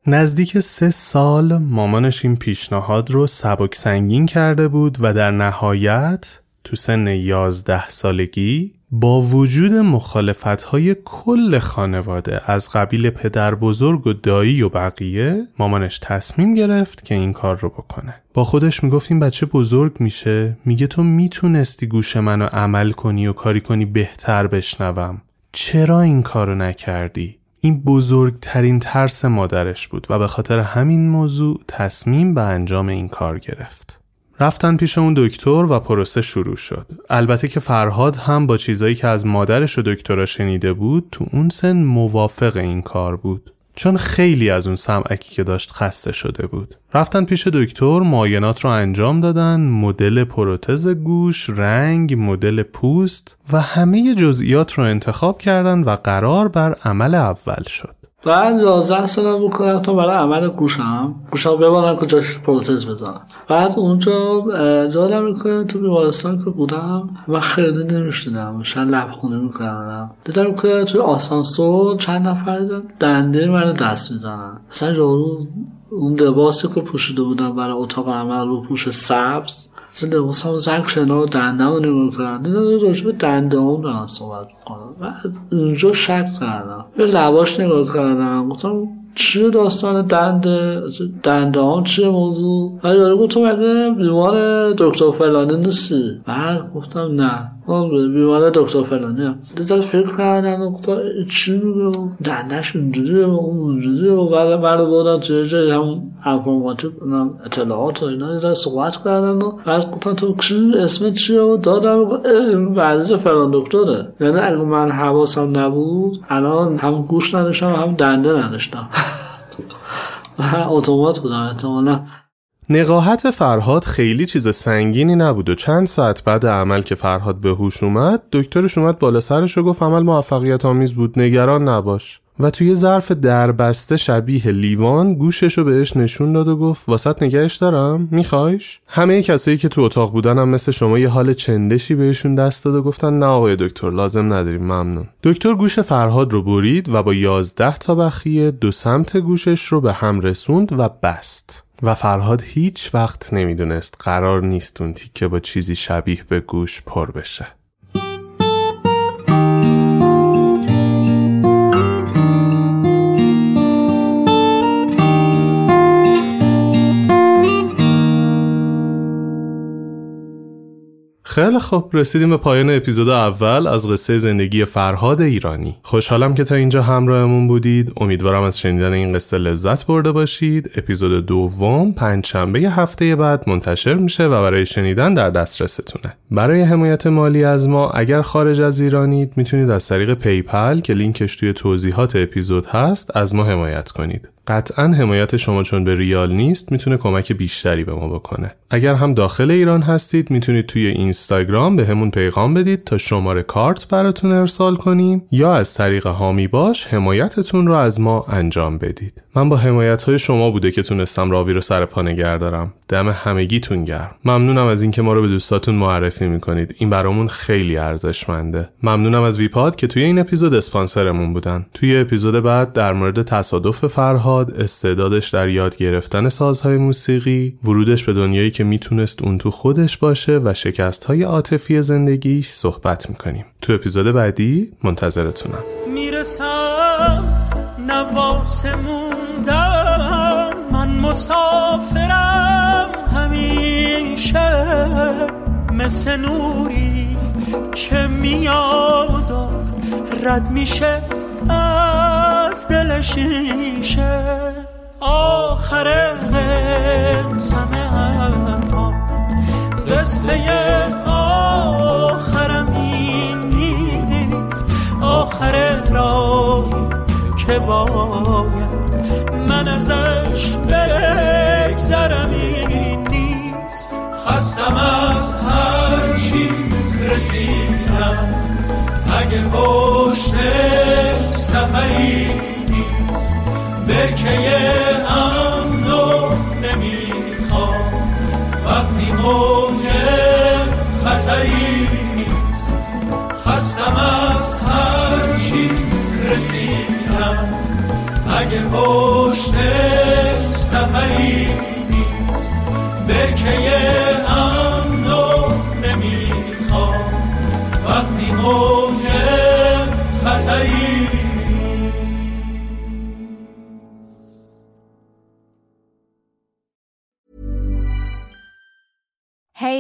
نزدیک سه سال مامانش این پیشنهاد رو سبک سنگین کرده بود و در نهایت تو سن یازده سالگی با وجود مخالفت های کل خانواده از قبیل پدر بزرگ و دایی و بقیه مامانش تصمیم گرفت که این کار رو بکنه. با خودش می‌گفت این بچه بزرگ میشه میگه تو می‌تونستی گوش منو عمل کنی و کاری کنی بهتر بشنوم. چرا این کارو نکردی؟ این بزرگترین ترس مادرش بود و به خاطر همین موضوع تصمیم به انجام این کار گرفت. رفتن پیش اون دکتر و پروسه شروع شد. البته که فرهاد هم با چیزایی که از مادرش و دکترا شنیده بود تو اون سن موافق این کار بود. چون خیلی از اون سمعکی که داشت خسته شده بود. رفتن پیش دکتر معاینات رو انجام دادن مدل پروتز گوش رنگ مدل پوست و همه جزئیات رو انتخاب کردن و قرار بر عمل اول شد. بعد 11 سالم که رفتم برای عمل گوشم. گوشم ببارم که جاش پروتز بزنم بعد اونجا جالم که تو بیمارستان که بودم من خیلی نمی‌شدم شاید لبخونه می‌کردم. دیدم که توی آسانسور چند نفر دنده من دست می‌زنن. مثلا یارو اون لباسی که پوشیده بودم برای اتاق عمل رو پوش سبز اصلا لباس هم زنگ شنا و دنده هم نگاه کردن دیدم راجب به دنده هم دارن صحبت می‌کنم بعد اونجا شک کردم به لباش نگاه کردم گفتم چیه داستان دنده هم چیه موضوع بعد یارو گفت تو مگه بیمار دکتر فلانه نیستی بعد گفتم نه بیمار دکتر فلانی هم دیگر فکر کردن و چی میگه دندش اینجوری و اون اونجوری و بعد بعد بودن توی جای هم انفرماتیک اطلاعات و اینا دیگر صحبت کردن و بعد گفتن تو چی اسم چیه و دادم این ورزش فلان دکتره یعنی اگه من حواسم نبود الان هم گوش نداشتم هم دنده نداشتم اتومات بودم احتمالا نقاهت فرهاد خیلی چیز سنگینی نبود و چند ساعت بعد عمل که فرهاد به هوش اومد دکترش اومد بالا سرش و گفت عمل موفقیت آمیز بود نگران نباش. و توی ظرف دربسته شبیه لیوان گوشش رو بهش نشون داد و گفت واسط نگهش دارم میخوایش؟ همه کسایی که تو اتاق بودن هم مثل شما یه حال چندشی بهشون دست داد و گفتن نه آقای دکتر لازم نداریم ممنون. دکتر گوش فرهاد رو برید و با یازده تا بخیه دو سمت گوشش رو به هم رسوند و بست. و فرهاد هیچ وقت نمی‌دونست قرار نیست اون تیکه با چیزی شبیه به گوش پر بشه. خیلی خوب. رسیدیم به پایان اپیزود اول از قصه زندگی فرهاد ایرانی. خوشحالم که تا اینجا همراهمون بودید. امیدوارم از شنیدن این قصه لذت برده باشید. اپیزود دوم پنج شنبه هفته بعد منتشر میشه و برای شنیدن در دسترستونه. برای حمایت مالی از ما اگر خارج از ایرانید می‌تونید از طریق PayPal که لینکش توی توضیحات اپیزود هست از ما حمایت کنید. قطعا حمایت شما چون به ریال نیست می‌تونه کمک بیشتری به ما بکنه. اگر هم داخل ایران هستید می‌تونید توی اینستاگرام بهمون پیغام بدید تا شماره کارت براتون ارسال کنیم یا از طریق حامی باش حمایتتون رو از ما انجام بدید. من با حمایت های شما بوده که تونستم راوی رو سر پا نگه دارم. دم همگیتون گرم. ممنونم از اینکه ما رو به دوستاتون معرفی می‌کنید. این برامون خیلی ارزشمنده. ممنونم از ویپاد که توی این اپیزود اسپانسرمون بودن. توی اپیزود بعد در مورد تصادف فرهاد استعدادش در یاد گرفتن سازهای موسیقی ورودش به دنیایی که می‌تونست اون تو خودش باشه و شکست های عاطفی زندگیش صحبت می‌کنیم. تو اپیزود بعدی منتظرتونم. می‌رسم موندم من مسافرم همیشه مثل نوری که میاد رد میشه. از دل شیشه آخر قسم ما قصه آخرم این نیست. آخر راهی که باید من ازش بگذرم این نیست. خستم از هر چی رسیدم اگه پشت سفری نیست به که امنو نمی‌خوام. وقتی موج خطری نیست خستم از هر چی رسیدم. اگه پشت سفری نیست به